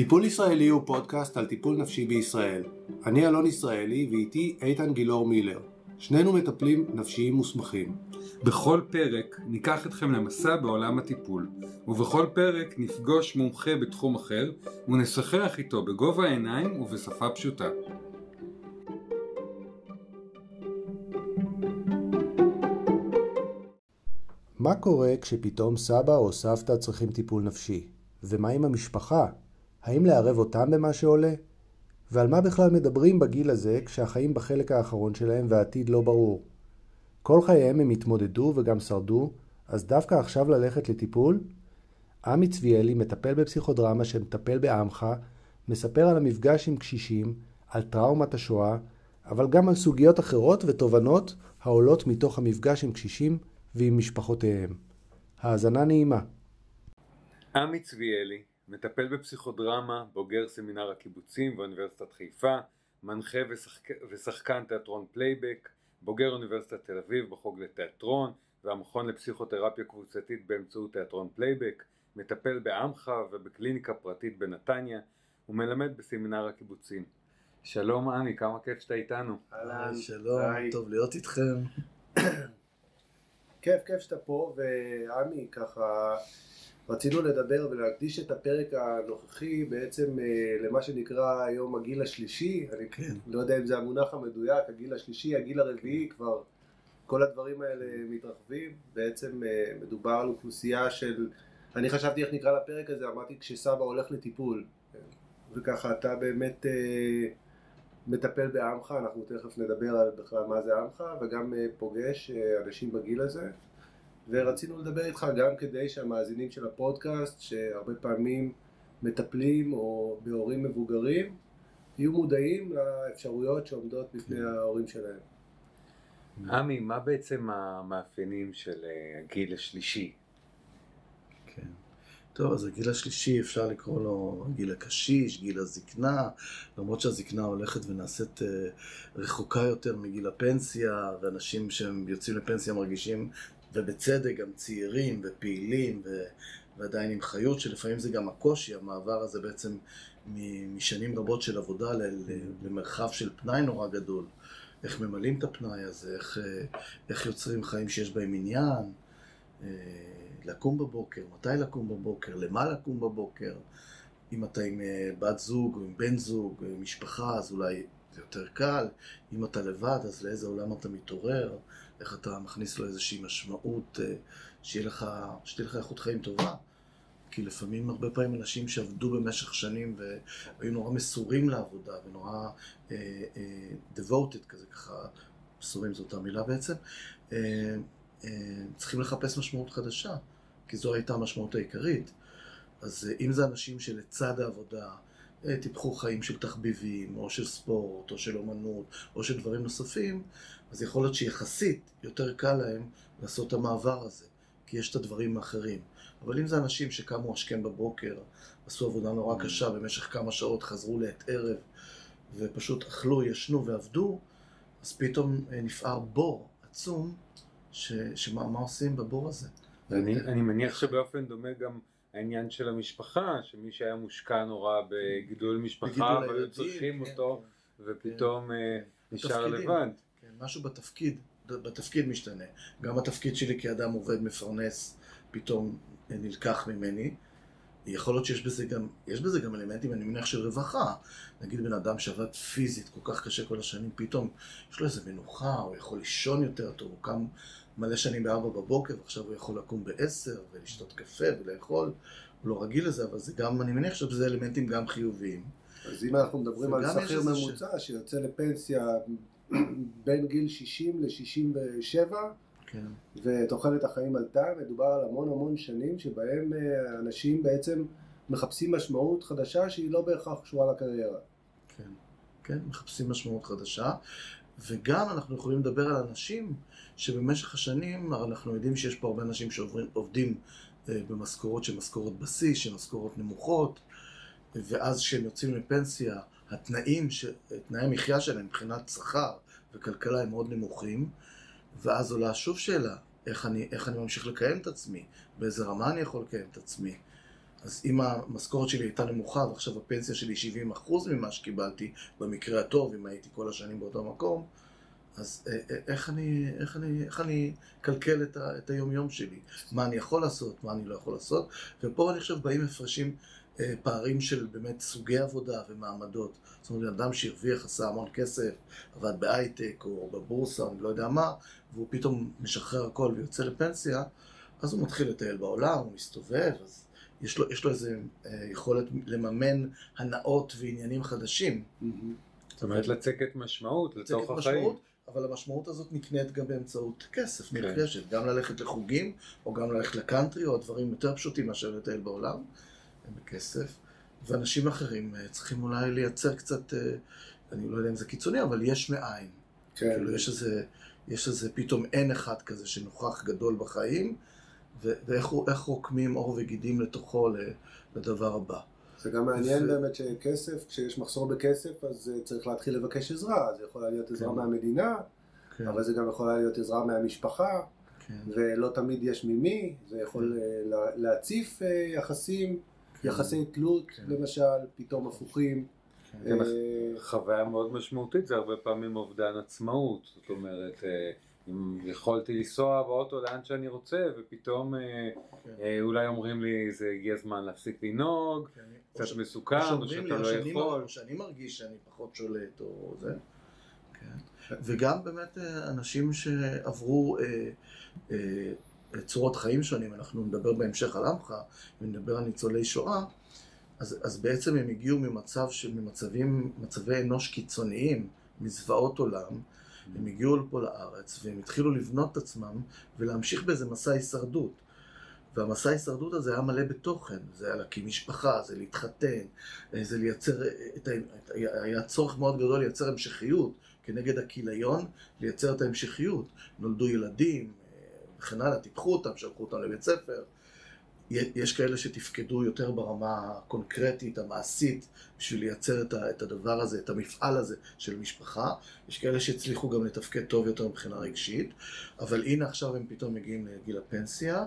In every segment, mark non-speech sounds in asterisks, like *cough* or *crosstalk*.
טיפול ישראלי הוא פודקאסט על טיפול נפשי בישראל. אני אלון ישראלי ואיתי איתן גילאור מילר. שנינו מטפלים נפשיים מוסמכים. בכל פרק ניקח אתכם למסע בעולם הטיפול, ובכל פרק נפגוש מומחה בתחום אחר ונשוחח איתו בגובה העיניים ובשפה פשוטה. מה קורה כשפתאום סבא או סבתא צריכים טיפול נפשי? ומה עם המשפחה? האם לערב אותם במה שעולה? ועל מה בכלל מדברים בגיל הזה כשהחיים בחלק האחרון שלהם והעתיד לא ברור? כל חייהם הם התמודדו וגם שרדו, אז דווקא עכשיו ללכת לטיפול? עמי צביאלי, מטפל בפסיכודרמה שמטפל בעמך, מספר על המפגש עם קשישים, על טראומת השואה, אבל גם על סוגיות אחרות ותובנות העולות מתוך המפגש עם קשישים ועם משפחותיהם. האזנה נעימה. עמי צביאלי, מטפל בפסיכודרמה, בוגר סמינר הקיבוצים באוניברסיטת חיפה, מנחה ושחק... ושחקן תיאטרון פלייבק, בוגר אוניברסיטת תל אביב בחוג לתיאטרון והמכון לפסיכותרפיה קבוצתית באמצעות תיאטרון פלייבק, מטפל בעמך ובקליניקה פרטית בנתניה ומלמד בסמינר הקיבוצים. שלום עמי, כמה כיף שאתה איתנו. אהלן, שלום, טוב להיות איתכם. *coughs* כיף, כיף שאתה פה, ועמי, ככה רצינו לדבר ולהקדיש את הפרק הנוכחי בעצם אה, למה שנקרא היום הגיל השלישי, אני כן. לא יודע אם זה המונח המדויק, הגיל השלישי, הגיל הרביעי, כבר כל הדברים האלה מתרחבים, בעצם אה, מדובר על אוכלוסייה של, אני חשבתי איך נקרא לפרק הזה, אמרתי כשסבא הולך לטיפול, וככה אתה באמת אה, מטפל בעמך, אנחנו תכף נדבר על בכלל מה זה עמך, וגם פוגש אנשים בגיל הזה. ורצינו לדבר איתך גם כדי שהמאזינים של הפודקאסט, שהרבה פעמים מטפלים או בהורים מבוגרים, יהיו מודעים לאפשרויות שעומדות בפני כן. ההורים שלהם. עמי, מה בעצם המאפיינים של אה, הגיל השלישי? כן. טוב, אז הגיל השלישי אפשר לקרוא לו גיל הקשיש, גיל הזקנה, למרות שהזקנה הולכת ונעשית אה, רחוקה יותר מגיל הפנסיה, ואנשים שהם יוצאים לפנסיה מרגישים ובצדק גם צעירים ופעילים ו... ועדיין עם חיות, שלפעמים זה גם הקושי, המעבר הזה בעצם משנים רבות של עבודה למרחב של פנאי נורא גדול. איך ממלאים את הפנאי הזה, איך, איך יוצרים חיים שיש בהם עניין, אה, לקום בבוקר, מתי לקום בבוקר, למה לקום בבוקר. אם אתה עם אה, בת זוג או עם בן זוג, או עם משפחה, אז אולי זה יותר קל. אם אתה לבד, אז לאיזה עולם אתה מתעורר. איך אתה מכניס לו איזושהי משמעות, אה, שיהיה לך, שתהיה לך איכות חיים טובה. כי לפעמים, הרבה פעמים אנשים שעבדו במשך שנים והיו נורא מסורים לעבודה ונורא uh, uh, devoted כזה, ככה, מסורים זאת המילה בעצם, uh, uh, צריכים לחפש משמעות חדשה, כי זו הייתה המשמעות העיקרית. אז uh, אם זה אנשים שלצד העבודה uh, טיפחו חיים של תחביבים, או של ספורט, או של אומנות, או של דברים נוספים, אז יכול להיות שיחסית יותר קל להם לעשות את המעבר הזה, כי יש את הדברים האחרים. אבל אם זה אנשים שקמו השכם בבוקר, עשו עבודה נורא mm. קשה במשך כמה שעות, חזרו לעת ערב, ופשוט אכלו, ישנו ועבדו, אז פתאום אה, נפער בור עצום, ש, שמה מה עושים בבור הזה. אני, אני מניח שבאופן דומה גם העניין של המשפחה, שמי שהיה מושקע נורא בגידול משפחה, אבל היו צריכים כן, אותו, כן, ופתאום כן, אה, נשאר לבד. משהו בתפקיד, בתפקיד משתנה. גם התפקיד שלי כאדם עובד מפרנס פתאום נלקח ממני. יכול להיות שיש בזה גם, יש בזה גם אלמנטים, אני מניח, של רווחה. נגיד בן אדם שעבד פיזית כל כך קשה כל השנים, פתאום יש לו איזה מנוחה, הוא יכול לישון יותר טוב, הוא קם מלא שנים בארבע בבוקר, ועכשיו הוא יכול לקום בעשר ולשתות קפה ולאכול. הוא לא רגיל לזה, אבל זה גם, אני מניח שזה אלמנטים גם חיוביים. אז אם אנחנו מדברים על שכיר ממוצע ש... שיוצא לפנסיה בין גיל 60 ל-67, כן. ותוחלת החיים עלתה, מדובר על המון המון שנים שבהם אה, אנשים בעצם מחפשים משמעות חדשה שהיא לא בהכרח קשורה לקריירה. כן, כן, מחפשים משמעות חדשה, וגם אנחנו יכולים לדבר על אנשים שבמשך השנים, אנחנו יודעים שיש פה הרבה אנשים שעובדים אה, במשכורות שהן משכורות בסיס, שהן משכורות נמוכות, ואז כשהם יוצאים לפנסיה, התנאים, ש... תנאי המחיה שלהם מבחינת שכר וכלכלה הם מאוד נמוכים, ואז עולה שוב שאלה, איך אני, איך אני ממשיך לקיים את עצמי, באיזה רמה אני יכול לקיים את עצמי. אז אם המשכורת שלי הייתה נמוכה ועכשיו הפנסיה שלי 70% ממה שקיבלתי, במקרה הטוב, אם הייתי כל השנים באותו מקום, אז אה, אה, איך אני, איך אני, איך אני אקלקל את, את היומיום שלי? מה אני יכול לעשות, מה אני לא יכול לעשות? ופה אני חושב באים הפרשים, פערים של באמת סוגי עבודה ומעמדות. זאת אומרת, אדם שהרוויח, עשה המון כסף, עבד בהייטק או בבורסה, אני לא יודע מה, והוא פתאום משחרר הכל ויוצא לפנסיה, אז הוא מתחיל לטייל בעולם, הוא מסתובב, אז יש לו, יש לו איזו יכולת לממן הנאות ועניינים חדשים. זאת אומרת לצקת משמעות לתוך החיים. אבל המשמעות הזאת נקנית גם באמצעות כסף, כן. נרכשת, גם ללכת לחוגים, או גם ללכת לקאנטרי, או דברים יותר פשוטים מאשר לטייל בעולם, בכסף, ואנשים אחרים אה, צריכים אולי לייצר קצת, אה, אני לא יודע אם זה קיצוני, אבל יש מאין. כן. כאילו יש איזה, יש איזה פתאום אין אחד כזה שנוכח גדול בחיים, ואיך רוקמים עור וגידים לתוכו לדבר הבא. זה גם מעניין באמת שכסף, כשיש מחסור בכסף, אז אה, צריך להתחיל לבקש עזרה. זה יכול להיות עזרה כן. מהמדינה, כן. אבל זה גם יכול להיות עזרה מהמשפחה, כן. ולא תמיד יש ממי. זה יכול אה, להציף יחסים, יחסי תלות, למשל, פתאום הפוכים. חוויה מאוד משמעותית זה הרבה פעמים אובדן עצמאות. זאת אומרת... אם יכולתי לנסוע באוטו לאן שאני רוצה, ופתאום אה, כן. אה, אולי אומרים לי, זה הגיע הזמן להפסיק לנהוג, כן. קצת. מסוכן, או שאתה לא יכול. או שאני מרגיש שאני פחות שולט, או זה. כן. וגם באמת אה, אנשים שעברו אה, אה, צורות חיים שונים, אנחנו נדבר בהמשך על עמך, אם נדבר על ניצולי שואה, אז, אז בעצם הם הגיעו ממצב, ממצבים, מצבי אנוש קיצוניים, מזוועות עולם, הם הגיעו לפה לארץ והם התחילו לבנות את עצמם ולהמשיך באיזה מסע הישרדות. והמסע ההישרדות הזה היה מלא בתוכן, זה היה להקים משפחה, זה להתחתן, זה לייצר, את ה... היה צורך מאוד גדול לייצר המשכיות כנגד הכיליון, לייצר את ההמשכיות. נולדו ילדים וכן הלאה, טיפחו אותם, שלחו אותם לבית ספר, יש כאלה שתפקדו יותר ברמה הקונקרטית, המעשית, בשביל לייצר את הדבר הזה, את המפעל הזה של משפחה. יש כאלה שהצליחו גם לתפקד טוב יותר מבחינה רגשית, אבל הנה עכשיו הם פתאום מגיעים לגיל הפנסיה,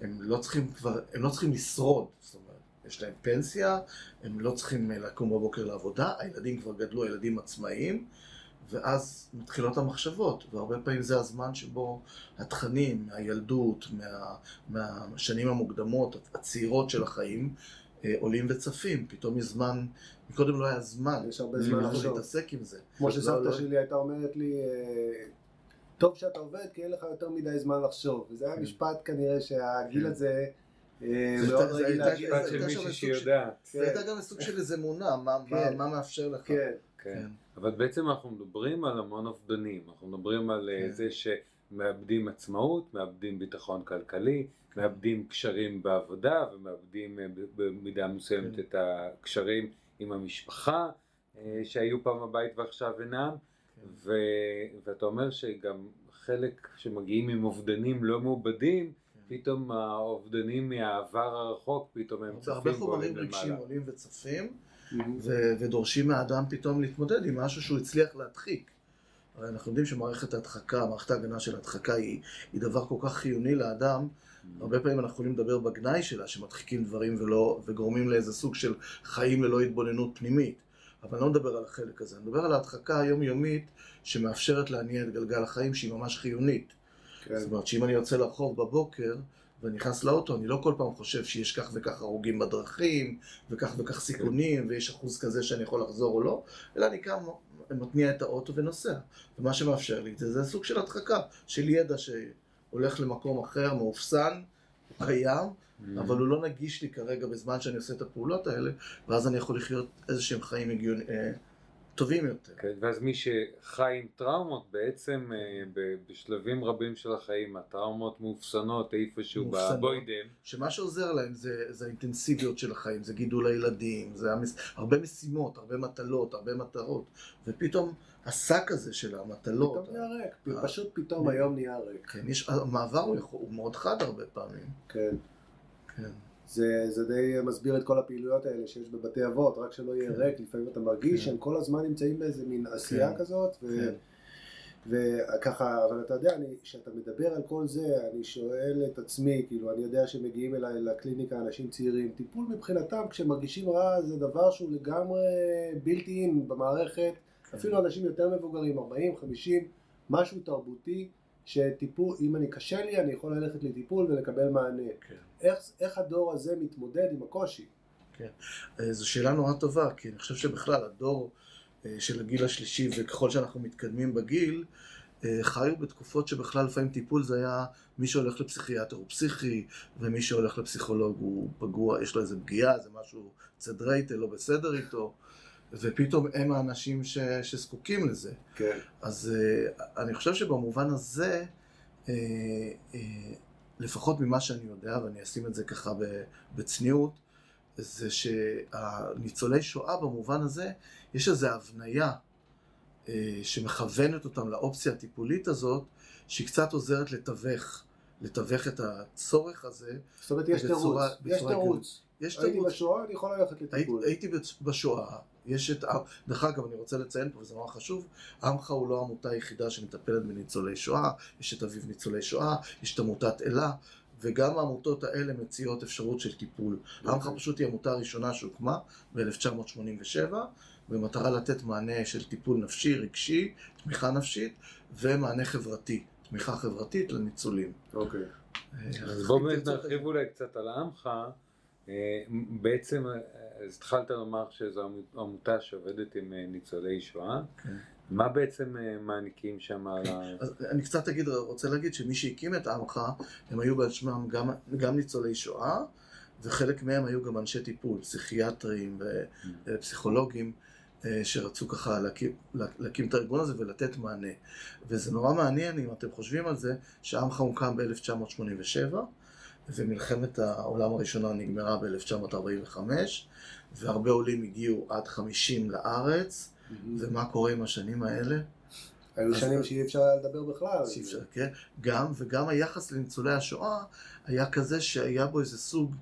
הם לא צריכים כבר, הם לא צריכים לשרוד, זאת אומרת, יש להם פנסיה, הם לא צריכים לקום בבוקר לעבודה, הילדים כבר גדלו, הילדים עצמאיים. ואז מתחילות המחשבות, והרבה פעמים זה הזמן שבו התכנים מהילדות, מה, מהשנים המוקדמות, הצעירות של החיים, אה, עולים וצפים. פתאום יש זמן, מקודם לא היה זמן, יש הרבה זמן לחשוב. להתעסק עם זה. כמו שסבתא לא, לא... שלי הייתה אומרת לי, אה, טוב שאתה עובד כי אין לך יותר מדי זמן לחשוב. וזה היה כן. משפט כנראה שהגיל כן. הזה... אה, מאוד רגיל להגיד. זה של מישהי שיודעת. זה הייתה גם סוג של איזה אמונה, מה כן. מאפשר לך. כן. כן. אבל בעצם אנחנו מדברים על המון אובדנים, אנחנו מדברים על אה, כן. זה שמאבדים עצמאות, מאבדים ביטחון כלכלי, מאבדים קשרים בעבודה ומאבדים אה, במידה מסוימת כן. את הקשרים עם המשפחה אה, שהיו פעם בבית ועכשיו אינם, כן. ו... ואתה אומר שגם חלק שמגיעים עם אובדנים לא מעובדים, כן. פתאום האובדנים מהעבר הרחוק, פתאום הם צפים הרבה חומרים רגשיים עולים וצפים. ו- ודורשים מהאדם פתאום להתמודד עם משהו שהוא הצליח להדחיק. הרי אנחנו יודעים שמערכת ההדחקה, מערכת ההגנה של ההדחקה היא, היא דבר כל כך חיוני לאדם. הרבה פעמים אנחנו יכולים לדבר בגנאי שלה, שמדחיקים דברים ולא, וגורמים לאיזה סוג של חיים ללא התבוננות פנימית. אבל אני לא מדבר על החלק הזה, אני מדבר על ההדחקה היומיומית שמאפשרת להניע את גלגל החיים שהיא ממש חיונית. כן. זאת אומרת שאם אני יוצא לרחוב בבוקר, ואני נכנס לאוטו, אני לא כל פעם חושב שיש כך וכך הרוגים בדרכים, וכך וכך סיכונים, ויש אחוז כזה שאני יכול לחזור או לא, אלא אני קם, מתניע את האוטו ונוסע. ומה שמאפשר לי את זה, זה סוג של הדחקה, של ידע שהולך למקום אחר, מאופסן, הוא קיים, mm. אבל הוא לא נגיש לי כרגע בזמן שאני עושה את הפעולות האלה, ואז אני יכול לחיות איזה שהם חיים הגיוניים. טובים יותר. כן, ואז מי שחי עם טראומות, בעצם אה, בשלבים רבים של החיים, הטראומות מאופסנות איפשהו בבוידם. שמה שעוזר להם זה, זה האינטנסיביות של החיים, זה גידול הילדים, זה המס... הרבה משימות, הרבה מטלות, הרבה מטרות, ופתאום השק הזה של המטלות... פתאום נהיה ריק, פשוט פתאום היום נהיה ריק. כן, יש, המעבר הוא, הוא מאוד חד הרבה פעמים. כן. כן. זה, זה די מסביר את כל הפעילויות האלה שיש בבתי אבות, רק שלא יהיה כן. ריק, לפעמים אתה מרגיש כן. שהם כל הזמן נמצאים באיזה מין עשייה כן. כזאת, ו... כן. וככה, אבל אתה יודע, כשאתה מדבר על כל זה, אני שואל את עצמי, כאילו, אני יודע שמגיעים אליי לקליניקה אנשים צעירים, טיפול מבחינתם, כשמרגישים רע, זה דבר שהוא לגמרי בלתי אין במערכת, כן. אפילו אנשים יותר מבוגרים, 40, 50, משהו תרבותי, שטיפול, אם אני קשה לי, אני יכול ללכת לטיפול ולקבל מענה. כן. איך, איך הדור הזה מתמודד עם הקושי? כן, אה, זו שאלה נורא טובה, כי אני חושב שבכלל הדור אה, של הגיל השלישי, וככל שאנחנו מתקדמים בגיל, אה, חיו בתקופות שבכלל לפעמים טיפול זה היה מי שהולך לפסיכיאטר הוא פסיכי, ומי שהולך לפסיכולוג הוא פגוע, יש לו איזה פגיעה, זה משהו צדרייטל, לא בסדר איתו, ופתאום הם האנשים ש, שזקוקים לזה. כן. אז אני חושב שבמובן הזה, לפחות ממה שאני יודע, ואני אשים את זה ככה בצניעות, זה שהניצולי שואה במובן הזה, יש איזו הבניה אה, שמכוונת אותם לאופציה הטיפולית הזאת, שהיא קצת עוזרת לתווך, לתווך את הצורך הזה. זאת אומרת, יש תירוץ, יש תירוץ. יש הייתי. בשואה, אני יכול ללכת לטיפול. הייתי בשואה, יש את, דרך אגב, אני רוצה לציין פה, וזה נורא חשוב, עמך הוא לא העמותה היחידה שמטפלת בניצולי שואה, יש את אביב ניצולי שואה, יש את עמותת אלה, וגם העמותות האלה מציעות אפשרות של טיפול. עמך אוקיי. פשוט היא עמותה הראשונה שהוקמה ב-1987, במטרה לתת מענה של טיפול נפשי, רגשי, תמיכה נפשית, ומענה חברתי, תמיכה חברתית לניצולים. אוקיי. אה, אז בואו נרחיב אולי קצת על עמך. אה, בעצם, אה, התחלת לומר שזו עמותה שעובדת עם ניצולי שואה. כן. מה בעצם אה, מעניקים שם על ה... אז אני קצת אגיד, רוצה להגיד שמי שהקים את עמך, הם היו בעצמם גם, גם ניצולי שואה, וחלק מהם היו גם אנשי טיפול, פסיכיאטרים ופסיכולוגים, אה, שרצו ככה להקים, להקים את הארגון הזה ולתת מענה. וזה נורא מעניין, אם אתם חושבים על זה, שעמך הוקם ב-1987, ומלחמת העולם הראשונה נגמרה ב-1945, והרבה עולים הגיעו עד 50 לארץ. ומה קורה עם השנים האלה? היו שנים שאי אפשר לדבר בכלל. שאפשר, כן. גם, וגם היחס לניצולי השואה היה כזה שהיה בו איזה סוג,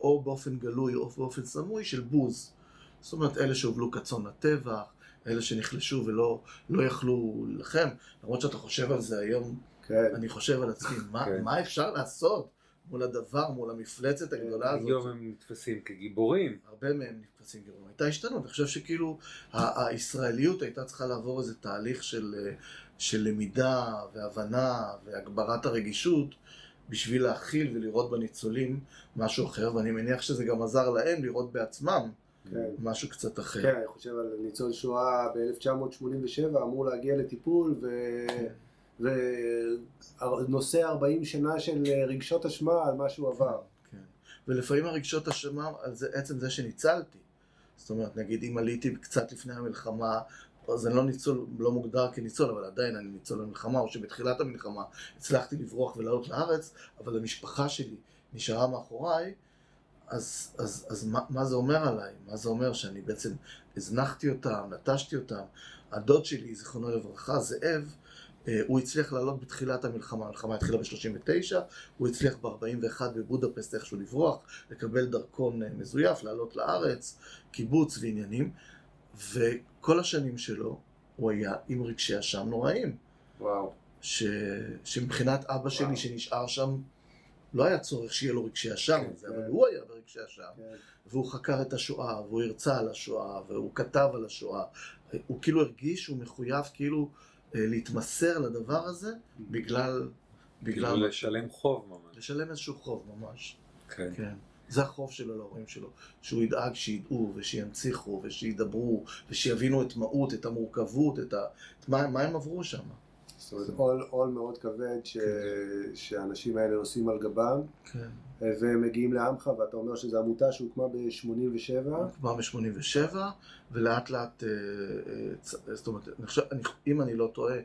או באופן גלוי או באופן סמוי, של בוז. זאת אומרת, אלה שהובלו כצאן לטבח, אלה שנחלשו ולא לא יכלו להילחם. למרות שאתה חושב על זה היום, כן. אני חושב על עצמי, מה, כן. מה אפשר לעשות? מול הדבר, מול המפלצת הגדולה הזאת. היום הם נתפסים כגיבורים. הרבה מהם נתפסים כגיבורים. הייתה השתנות, אני חושב שכאילו הישראליות הייתה צריכה לעבור איזה תהליך של, של למידה והבנה והגברת הרגישות בשביל להכיל ולראות בניצולים משהו אחר, ואני מניח שזה גם עזר להם לראות בעצמם. כן. משהו קצת אחר. כן, אני חושב על ניצול שואה ב-1987 אמור להגיע לטיפול ו... כן. ונושא 40 שנה של רגשות אשמה על מה שהוא עבר. כן. ולפעמים הרגשות אשמה על זה, עצם זה שניצלתי. זאת אומרת, נגיד אם עליתי קצת לפני המלחמה, אז אני לא ניצול, לא מוגדר כניצול, אבל עדיין אני ניצול למלחמה, או שבתחילת המלחמה הצלחתי לברוח ולעלות לארץ, אבל המשפחה שלי נשארה מאחוריי, אז, אז, אז מה, מה זה אומר עליי? מה זה אומר שאני בעצם הזנחתי אותם, נטשתי אותם? הדוד שלי, זיכרונו לברכה, זאב, אה, הוא הצליח לעלות בתחילת המלחמה, המלחמה התחילה ב-39, הוא הצליח ב-41 בבודפסט איכשהו לברוח, לקבל דרכון אה, מזויף, לעלות לארץ, קיבוץ ועניינים, וכל השנים שלו הוא היה עם רגשי אשם נוראים. וואו. ש... שמבחינת אבא שלי וואו. שנשאר שם, לא היה צורך שיהיה לו רגשי אשם, כן, כן. אבל הוא היה ברגשי אשם. כן. והוא חקר את השואה, והוא הרצה על השואה, והוא כתב על השואה. הוא כאילו הרגיש שהוא מחויב כאילו... אה, להתמסר לדבר הזה בגלל... בגלל... כאילו לשלם חוב ממש. לשלם איזשהו חוב ממש. כן. כן. זה החוב שלו להורים שלו, שהוא ידאג שידעו ושינציחו ושידברו ושיבינו את מהות, את המורכבות, את, ה... את מה, מה הם עברו שם. זאת אומרת, עול, עול מאוד כבד ש... כן. שהאנשים האלה נושאים על גבם. כן. והם מגיעים לעמך, ואתה אומר שזו עמותה שהוקמה ב-87. הוקמה ב-87, ולאט לאט, אה, אה, זאת אומרת, אם אני לא טועה,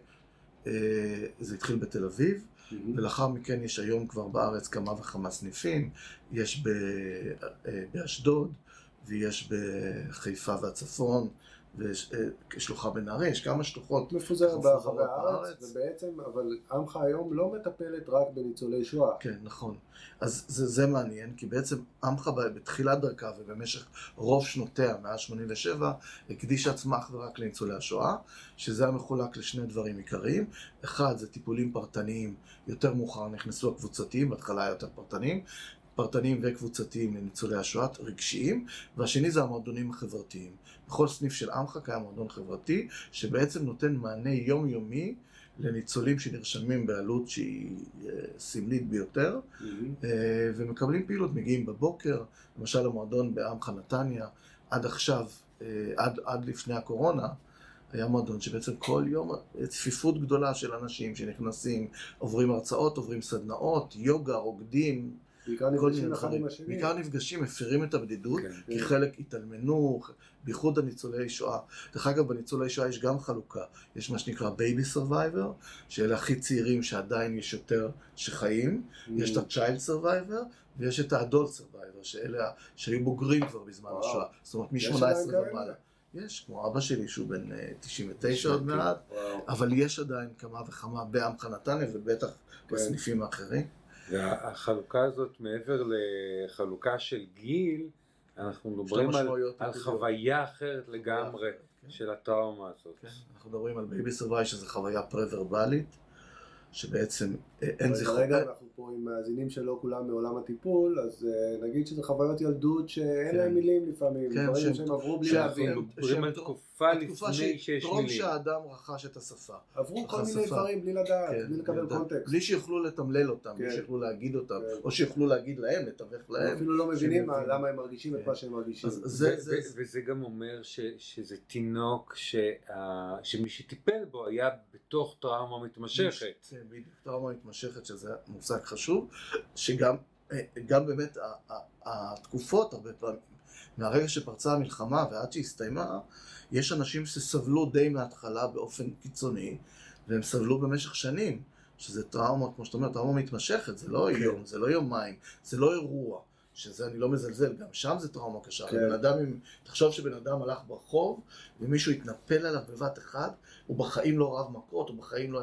אה, זה התחיל בתל אביב, mm-hmm. ולאחר מכן יש היום כבר בארץ כמה וכמה סניפים, יש באשדוד, ויש בחיפה והצפון, ושלוחה בנהריה, יש כמה שלוחות מפוזרת ברחבי הארץ, ובעצם, אבל עמך היום לא מטפלת רק בניצולי שואה. כן, נכון. אז זה, זה מעניין, כי בעצם עמך בתחילת דרכה ובמשך רוב שנותיה, מאז 87, הקדישה עצמה אך ורק לניצולי השואה, שזה היה מחולק לשני דברים עיקריים. אחד, זה טיפולים פרטניים, יותר מאוחר נכנסו הקבוצתיים, בהתחלה היה יותר פרטניים, פרטניים וקבוצתיים לניצולי השואה, רגשיים, והשני זה המועדונים החברתיים. בכל סניף של עמך קיים מועדון חברתי, שבעצם נותן מענה יומיומי לניצולים שנרשמים בעלות שהיא אה, סמלית ביותר, Mm-hmm. ומקבלים פעילות, מגיעים בבוקר, למשל המועדון בעמך נתניה, עד עכשיו, אה, עד, עד לפני הקורונה, היה מועדון שבעצם כל יום צפיפות גדולה של אנשים שנכנסים, עוברים הרצאות, עוברים סדנאות, יוגה, רוקדים, בעיקר נפגשים אחד. עם השני. בעיקר נפגשים, מפירים את הבדידות, כן. כי חלק התאלמנו, בייחוד הניצולי שואה. דרך אגב, בניצולי שואה יש גם חלוקה. יש מה שנקרא baby survivor, שאלה הכי צעירים שעדיין יש יותר שחיים. Mm. יש את ה-child survivor, ויש את ה-adult survivor, שאלה שהיו בוגרים כבר בזמן. השואה. זאת אומרת, יש מ-18 עדיין כאלה? ומעלה. יש, כמו אבא שלי שהוא בן אה, 99 עוד מעט, וואו. אבל יש עדיין כמה וכמה בעמך נתניה, ובטח כן. בסניפים האחרים. והחלוקה הזאת מעבר לחלוקה של גיל, אנחנו מדברים על, על. חוויה אחרת לגמרי כן. של הטראומה הזאת. כן, אנחנו מדברים על baby survive, שזו חוויה פרה-ורבלית, שבעצם אין זיכרון. כרגע אנחנו פה עם מאזינים שלא כולם מעולם הטיפול, אז אה, נגיד שזה חוויות ילדות שאין כן. להם מילים לפעמים, כן, דברים שהם- עברו בלי להבין. אנחנו מדברים על שהם- תקופה לפני שיש טרום מילים. שהאדם רכש את השפה. עברו כל. מיני דברים בלי לדעת, כן, בלי לקבל. קונטקסט. בלי שיוכלו לתמלל אותם, בלי. שיוכלו להגיד אותם. או שיוכלו להגיד להם, לתווך הם להם. אפילו לא מבינים. למה הם מרגישים את. מה שהם מרגישים. וזה גם אומר ש, שזה תינוק שמי שטיפל בו היה בתוך טראומה מתמשכת. בדיוק, טראומה מתמשכת, שזה מושג חשוב, שגם אה, גם באמת התקופות הרבה פעמים, מהרגע שפרצה המלחמה ועד שהסתיימה, יש אנשים שסבלו די מההתחלה באופן קיצוני, והם סבלו במשך שנים, שזה טראומה, כמו שאתה אומר, טראומה מתמשכת, זה לא כן. יום, זה לא יומיים, זה לא אירוע. שזה אני לא מזלזל, גם שם זה טראומה קשה. כן. בן אדם, עם- תחשוב שבן אדם הלך ברחוב, ומישהו התנפל עליו בבת אחת, הוא בחיים לא רב מכות, הוא בחיים לא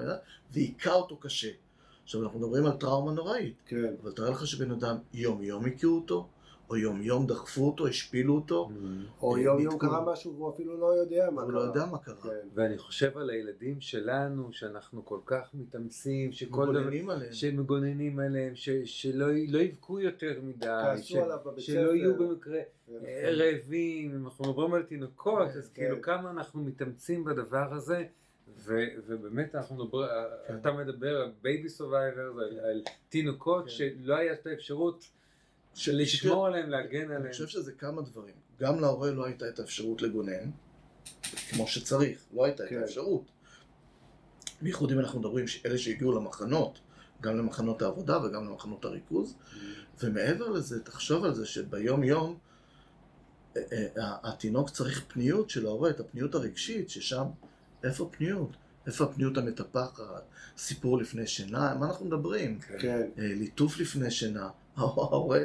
והיכה אותו קשה. עכשיו אנחנו מדברים על טראומה נוראית, כן. אבל תאר לך שבן אדם יום יום הכו אותו, או יום יום דחפו אותו, השפילו אותו, או אה, יום יום ניתקו. קרה משהו והוא אפילו לא יודע מה קרה. לא יודע מה קרה. כן. ואני חושב על הילדים שלנו, שאנחנו כל כך מתאמצים, שכל דבר, מגוננים עליהם. שמגוננים עליהם, ש, שלא לא יבכו יותר מדי, כעסו ש, עליו בבית שלא ספר. יהיו במקרה כן. רעבים, אם אנחנו מדברים על תינוקות, אז כן. כאילו כמה אנחנו מתאמצים בדבר הזה, ו, ובאמת אנחנו מדברים, כן. אתה מדבר על baby survivor, על, על תינוקות כן. שלא הייתה האפשרות ש- לשמור עליהם, להגן אני עליהם. חושב שזה כמה דברים. גם להורה לא הייתה את האפשרות לגונן, כמו שצריך, לא הייתה את כן. האפשרות. בייחוד אם אנחנו מדברים שאלה שהגיעו למחנות, גם למחנות העבודה וגם למחנות הריכוז, ומעבר לזה, תחשוב על זה שביום יום אה, אה, התינוק צריך פניות של ההורה, את הפניות הרגשית, ששם, איפה פניות? איפה הפניות המטפחת? סיפור לפני שינה? מה אנחנו מדברים? כן. אה, ליטוף לפני שינה. ההורה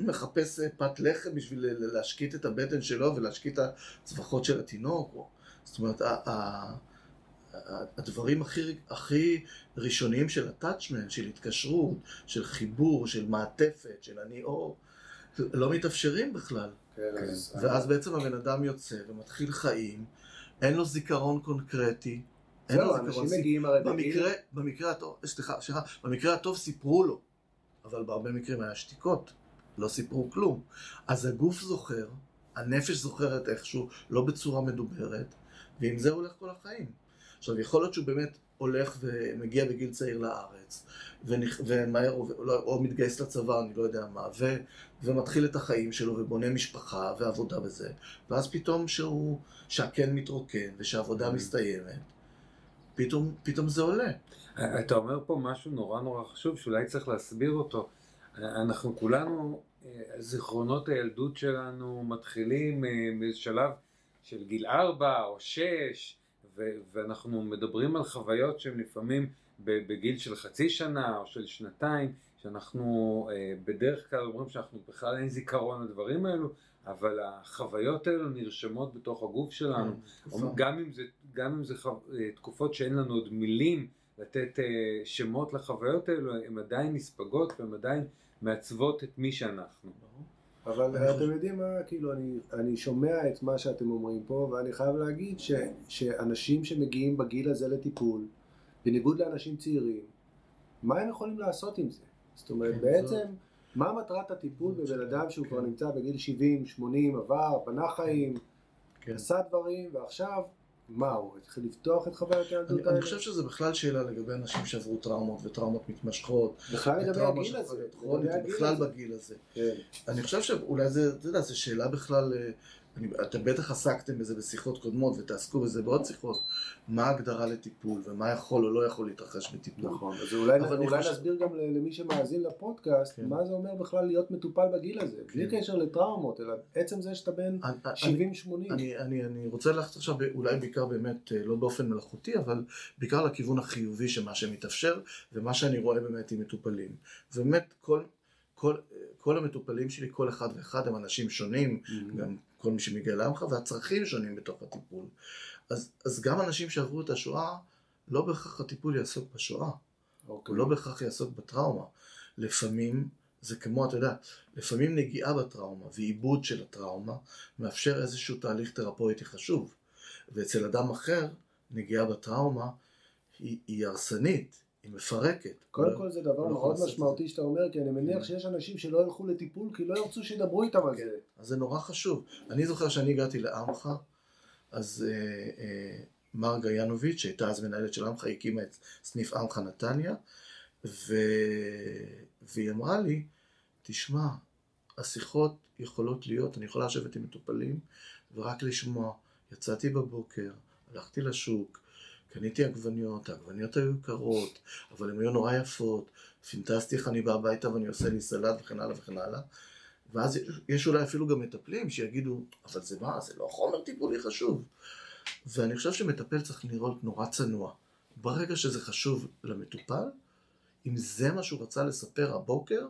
מחפש אה, פת לחם בשביל להשקיט את הבטן שלו ולהשקיט את הצווחות של התינוק. זאת אומרת, הדברים הכי, הכי ראשוניים של attachment, של התקשרות, של חיבור, של מעטפת, של אני אור, לא מתאפשרים בכלל. כן, כן. אז- ואז בעצם הבן אדם יוצא ומתחיל חיים, אין לו זיכרון קונקרטי. אין לו זיכרון אנשים מגיעים הרי. במקרה, במקרה הטוב, סליחה, סליחה, במקרה הטוב סיפרו לו, אבל בהרבה מקרים היה שתיקות, לא סיפרו כלום. אז הגוף זוכר, הנפש זוכרת איכשהו, לא בצורה מדוברת, ועם זה הולך כל החיים. עכשיו, יכול להיות שהוא באמת הולך ומגיע בגיל צעיר לארץ. ומהר, או, או מתגייס לצבא, אני לא יודע מה, ו... ומתחיל את החיים שלו ובונה משפחה ועבודה בזה, ואז פתאום שהוא, שהקן מתרוקן ושהעבודה מסתיימת, פתאום, פתאום זה עולה. אתה אומר פה משהו נורא נורא חשוב שאולי צריך להסביר אותו. אנחנו כולנו, אה, זיכרונות הילדות שלנו מתחילים אה, בשלב של גיל ארבע או שש, ו- ואנחנו מדברים על חוויות שהן לפעמים בגיל של חצי שנה או של שנתיים, שאנחנו אה, בדרך כלל אומרים שאנחנו בכלל אין זיכרון לדברים האלו, אבל החוויות האלו נרשמות בתוך הגוף שלנו, כן, גם אם זה, גם אם זה חו... אה, תקופות שאין לנו עוד מילים לתת אה, שמות לחוויות האלו, הן עדיין נספגות והן עדיין מעצבות את מי שאנחנו. אבל אתם יודעים מה, כאילו, אני, אני שומע את מה שאתם אומרים פה, ואני חייב להגיד ש, שאנשים שמגיעים בגיל הזה לטיפול, בניגוד לאנשים צעירים, מה הם יכולים לעשות עם זה? זאת אומרת, כן, בעצם, מה מטרת הטיפול בבן אדם שהוא כן. כבר נמצא בגיל 70, 80, עבר, בנה חיים, כן. עשה דברים, ועכשיו, מה, הוא התחיל לפתוח את חוויות אני, הילדות אני האלה? חושב שזה בכלל שאלה לגבי אנשים שעברו טראומות וטראומות מתמשכות. בכלל לגבי הגיל הזה, בכלל. בגיל הזה. כן. אני חושב שאולי זה, אתה יודע, זו שאלה בכלל, אה, אני, אתם בטח עסקתם בזה בשיחות קודמות ותעסקו בזה בעוד שיחות, מה ההגדרה לטיפול ומה יכול או לא יכול להתרחש בטיפול. נכון, אז אולי, אולי חושב- נסביר גם למי שמאזין לפודקאסט, כן. מה זה אומר בכלל להיות מטופל בגיל הזה, בלי כן. קשר לטראומות, אלא עצם זה שאתה בן אני- אני- 70-80. אני, אני, אני רוצה ללכת עכשיו אולי בעיקר באמת, אה, לא באופן מלאכותי, אבל בעיקר לכיוון החיובי של מה שמתאפשר ומה שאני רואה באמת עם מטופלים. ובאמת כל, כל, כל המטופלים שלי, כל אחד ואחד הם אנשים שונים, גם כל מי שמגיע לעמך, והצרכים שונים בתוך הטיפול. אז, אז גם אנשים שעברו את השואה, לא בהכרח הטיפול יעסוק בשואה, אוקיי. הוא לא בהכרח יעסוק בטראומה. לפעמים זה כמו, אתה יודע, לפעמים נגיעה בטראומה ועיבוד של הטראומה מאפשר איזשהו תהליך תרפויטי חשוב. ואצל אדם אחר, נגיעה בטראומה היא, היא הרסנית, היא מפרקת. קודם לא- כל זה דבר לא מאוד משמעותי שאתה אומר, כי אני מניח כן. שיש אנשים שלא ילכו לטיפול כי לא ירצו שידברו איתם על זה. אז זה נורא חשוב. אני זוכר שאני הגעתי לעמך, אז אה, אה, מרגה ינוביץ', שהייתה אז מנהלת של עמך, הקימה את סניף עמך נתניה, ו... והיא אמרה לי, תשמע, השיחות יכולות להיות, אני יכולה לשבת עם מטופלים ורק לשמוע. יצאתי בבוקר, הלכתי לשוק, קניתי עגבניות, העגבניות היו יקרות, אבל הן היו נורא יפות, פינטסטי איך אני בא הביתה ואני עושה לי סלט וכן הלאה וכן הלאה. ואז יש אולי אפילו גם מטפלים שיגידו, אבל זה מה, זה לא חומר טיפולי חשוב. ואני חושב שמטפל צריך לראות נורא צנוע. ברגע שזה חשוב למטופל, אם זה מה שהוא רצה לספר הבוקר,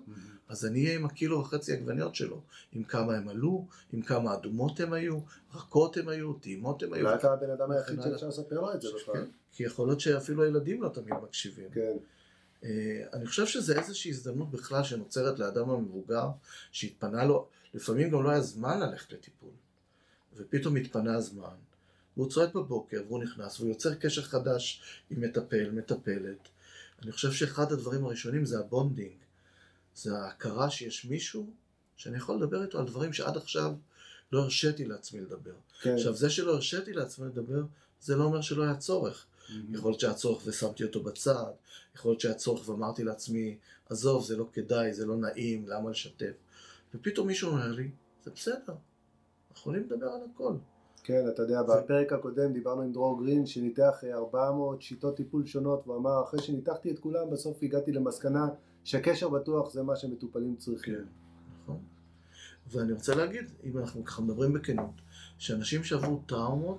אז אני אהיה עם הקילו וחצי עגבניות שלו. עם כמה הם עלו, עם כמה אדומות הם היו, רכות הם היו, טעימות הם היו. אולי אתה הבן אדם היחיד. שאפשר לספר לו את זה בכלל. כן, כי יכול להיות שאפילו הילדים לא תמיד מקשיבים. כן. אה, אני חושב שזה איזושהי הזדמנות בכלל שנוצרת לאדם המבוגר, שהתפנה לו, לפעמים גם לא היה זמן ללכת לטיפול, ופתאום התפנה הזמן, והוא צועק בבוקר, והוא נכנס, והוא יוצר קשר חדש עם מטפל, מטפלת. אני חושב שאחד הדברים הראשונים זה ה-bonding, זה ההכרה שיש מישהו שאני יכול לדבר איתו על דברים שעד עכשיו לא הרשיתי לעצמי לדבר. כן. עכשיו, זה שלא הרשיתי לעצמי לדבר, זה לא אומר שלא היה צורך. יכול להיות שהיה צורך ושמתי אותו בצד, יכול להיות שהיה צורך ואמרתי לעצמי, עזוב, זה לא כדאי, זה לא נעים, למה לשתף? ופתאום מישהו אומר לי, זה בסדר, אנחנו יכולים לדבר על הכל. כן, אתה יודע, בפרק הקודם דיברנו עם דרור גרין שניתח אה, 400 שיטות טיפול שונות, והוא אמר, אחרי שניתחתי את כולם, בסוף הגעתי למסקנה שקשר בטוח זה מה שמטופלים צריכים. נכון? ואני רוצה להגיד, אם אנחנו ככה מדברים בכנות, שאנשים שעברו טראומות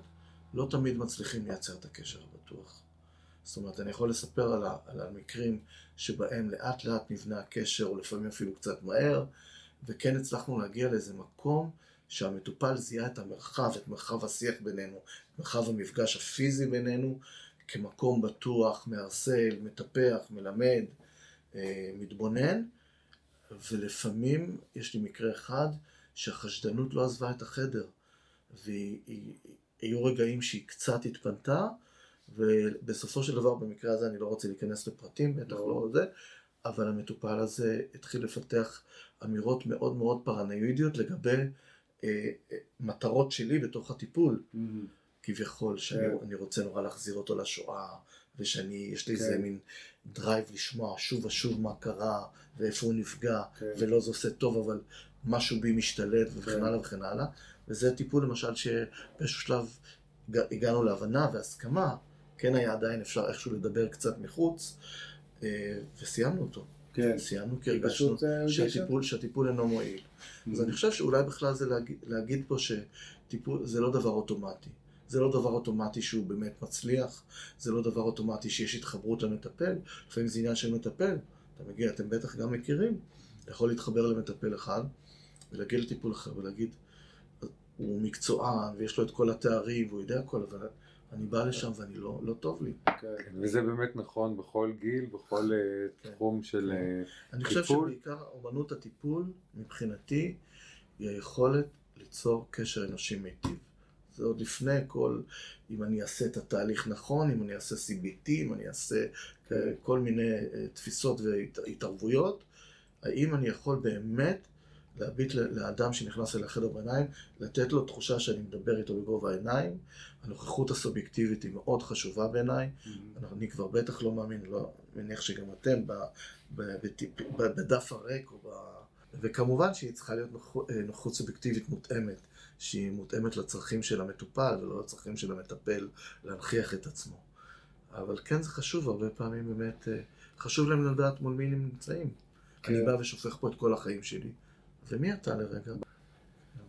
לא תמיד מצליחים לייצר את הקשר הבטוח. זאת אומרת, אני יכול לספר על, ה, על המקרים שבהם לאט לאט נבנה הקשר, או לפעמים אפילו קצת מהר, וכן הצלחנו להגיע לאיזה מקום שהמטופל זיהה את המרחב, את מרחב השיח בינינו, את מרחב המפגש הפיזי בינינו, כמקום בטוח, מערסל, מטפח, מלמד, אה, מתבונן, ולפעמים יש לי מקרה אחד שהחשדנות לא עזבה את החדר, והיו רגעים שהיא קצת התפנתה, ובסופו של דבר במקרה הזה אני לא רוצה להיכנס לפרטים, בטח לא זה, אבל המטופל הזה התחיל לפתח אמירות מאוד מאוד פרנואידיות לגבי מטרות שלי בתוך הטיפול. כביכול, שאני כן. רוצה נורא להחזיר אותו לשואה, ושאני, יש לי כן. איזה מין drive לשמוע שוב ושוב מה קרה, ואיפה הוא נפגע, כן. ולא זה עושה טוב, אבל משהו בי משתלט, וכן כן. הלאה וכן הלאה. וזה טיפול למשל שבאיזשהו שלב הג- הגענו להבנה והסכמה, כן היה עדיין אפשר איכשהו לדבר קצת מחוץ, אה, וסיימנו אותו. כן. סיימנו כי הרגשנו אה, שהטיפול, שהטיפול אינו מועיל. אז אני חושב שאולי בכלל זה להגיד, להגיד פה שטיפול זה לא דבר אוטומטי. זה לא דבר אוטומטי שהוא באמת מצליח, זה לא דבר אוטומטי שיש התחברות למטפל, לפעמים זה עניין של מטפל, אתה מגיע, אתם בטח גם מכירים, אתה יכול להתחבר למטפל אחד ולהגיע לטיפול אחר ולהגיד, הוא מקצוען ויש לו את כל התארים והוא יודע הכל, אבל אני בא לשם ואני לא, לא טוב לי. כן. וזה באמת נכון בכל גיל, בכל אה, כן. תחום של כן. אה, אני חושב טיפול. שבעיקר אומנות הטיפול, מבחינתי, היא היכולת ליצור קשר אנושי מיטיב. זה עוד לפני כל, אם אני אעשה את התהליך נכון, אם אני אעשה CBT, אם אני אעשה אה, כל מיני תפיסות והתערבויות, האם אני יכול באמת להביט לאדם שנכנס אל החדר בעיניים, לתת לו תחושה שאני מדבר איתו בגובה העיניים. הנוכחות הסובייקטיבית היא מאוד חשובה בעיניי. אני כבר בטח לא מאמין, לא מניח שגם אתם, ב, ב, בטיפ, ב, בדף הריק או ב... וכמובן שהיא צריכה להיות נוחות, נוחות סובייקטיבית מותאמת, שהיא מותאמת לצרכים של המטופל ולא לצרכים של המטפל להנכיח את עצמו. אבל כן זה חשוב, הרבה פעמים באמת אה, חשוב להם לדעת מול מי הם נמצאים. כן. אני בא ושופך פה את כל החיים שלי. ומי אתה לרגע?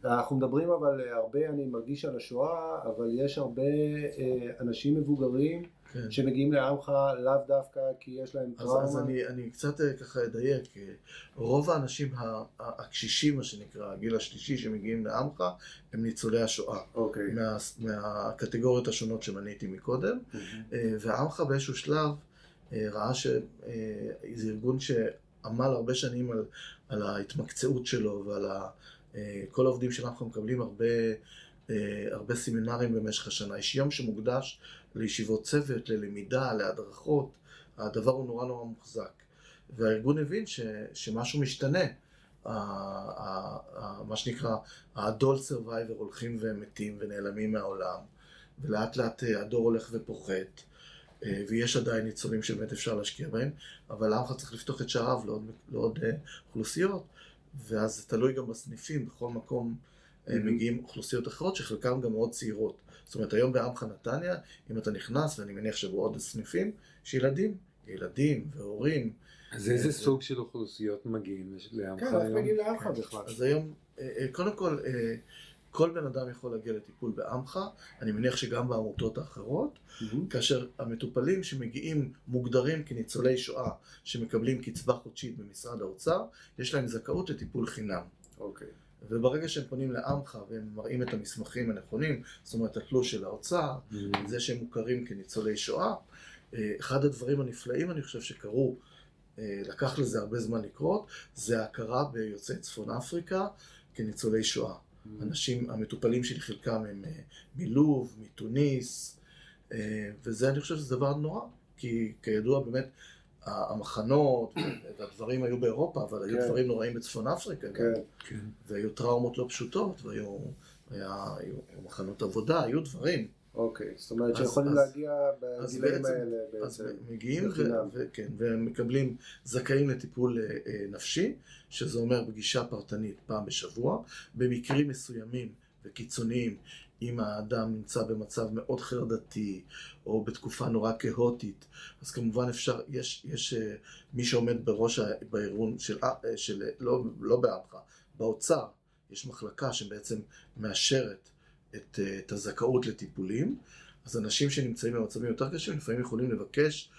אנחנו מדברים אבל אה, הרבה, אני מרגיש על השואה, אבל יש הרבה אה, אנשים מבוגרים כן. שמגיעים לעמך לאו דווקא כי יש להם אז, טראומה. אז אני, אני קצת אה, ככה אדייק. אה, רוב האנשים הקשישים, מה שנקרא, הגיל השלישי שמגיעים לעמך, הם ניצולי השואה. אוקיי. מה, מהקטגוריות השונות שמניתי מקודם. אה, ועמך באיזשהו שלב אה, ראה שזה ארגון שעמל הרבה שנים על, על ההתמקצעות שלו ועל ה... אה, כל העובדים של עמך מקבלים הרבה, אה, הרבה סמינרים במשך השנה. יש יום שמוקדש לישיבות צוות, ללמידה, להדרכות. הדבר הוא נורא נורא מוחזק. והארגון הבין ש, שמשהו משתנה. ה- ה- ה- מה שנקרא, ה-adult survivor הולכים ומתים ונעלמים מהעולם. ולאט לאט אה, הדור הולך ופוחת, ויש עדיין ניצולים שבאמת אפשר להשקיע בהם, אבל עמך צריך לפתוח את שעריו לעוד, לעוד אה, אוכלוסיות, ואז זה תלוי גם בסניפים, בכל מקום אה, Mhm. מגיעים אוכלוסיות אחרות שחלקן גם מאוד צעירות. זאת אומרת, היום בעמך נתניה, אם אתה נכנס, ואני מניח שבעוד סניפים, יש ילדים, ילדים והורים. אז איזה זה- סוג של אוכלוסיות מגיעים לעמך כן, איך היום? מגיעים לעמך בכלל? אז היום, אה, אה, קודם כל, אה, כל בן אדם יכול להגיע לטיפול בעמך, אני מניח שגם בעמותות האחרות. מהמם. כאשר המטופלים שמגיעים מוגדרים כניצולי שואה שמקבלים קצבה חודשית במשרד האוצר, יש להם זכאות לטיפול חינם. אוקיי. וברגע שהם פונים לעמך והם מראים את המסמכים הנכונים, זאת אומרת התלוש של האוצר, Mhm. זה שהם מוכרים כניצולי שואה, אה, אחד הדברים הנפלאים אני חושב שקרו, אה, לקח לזה הרבה זמן לקרות, זה ההכרה ביוצאי צפון אפריקה כניצולי שואה. אנשים, המטופלים שלי חלקם הם אה, מלוב, מתוניס, אה, וזה אני חושב שזה דבר נורא, כי כידוע באמת המחנות והדברים היו באירופה, אבל היו כן. דברים נוראים בצפון אפריקה כן. כן. והיו טראומות לא פשוטות, והיו היה, היו מחנות עבודה, היו דברים. אוקיי. זאת אומרת אז- שיכולים אז- להגיע אז בגילאים בעצם- האלה אז בעצם. מגיעים בחינם. ו- כן, והם מקבלים, זכאים לטיפול אה, אה, נפשי, שזה אומר פגישה פרטנית פעם בשבוע. במקרים מסוימים וקיצוניים, אם האדם נמצא במצב מאוד חרדתי, או בתקופה נורא כאוטית, אז כמובן אפשר, יש, יש אה, מי שעומד בראש ה- בארגון של, של לא, לא בעמך, באוצר, יש מחלקה שבעצם מאשרת את, אה, את הזכאות לטיפולים. אז אנשים שנמצאים במצבים יותר קשים לפעמים יכולים לבקש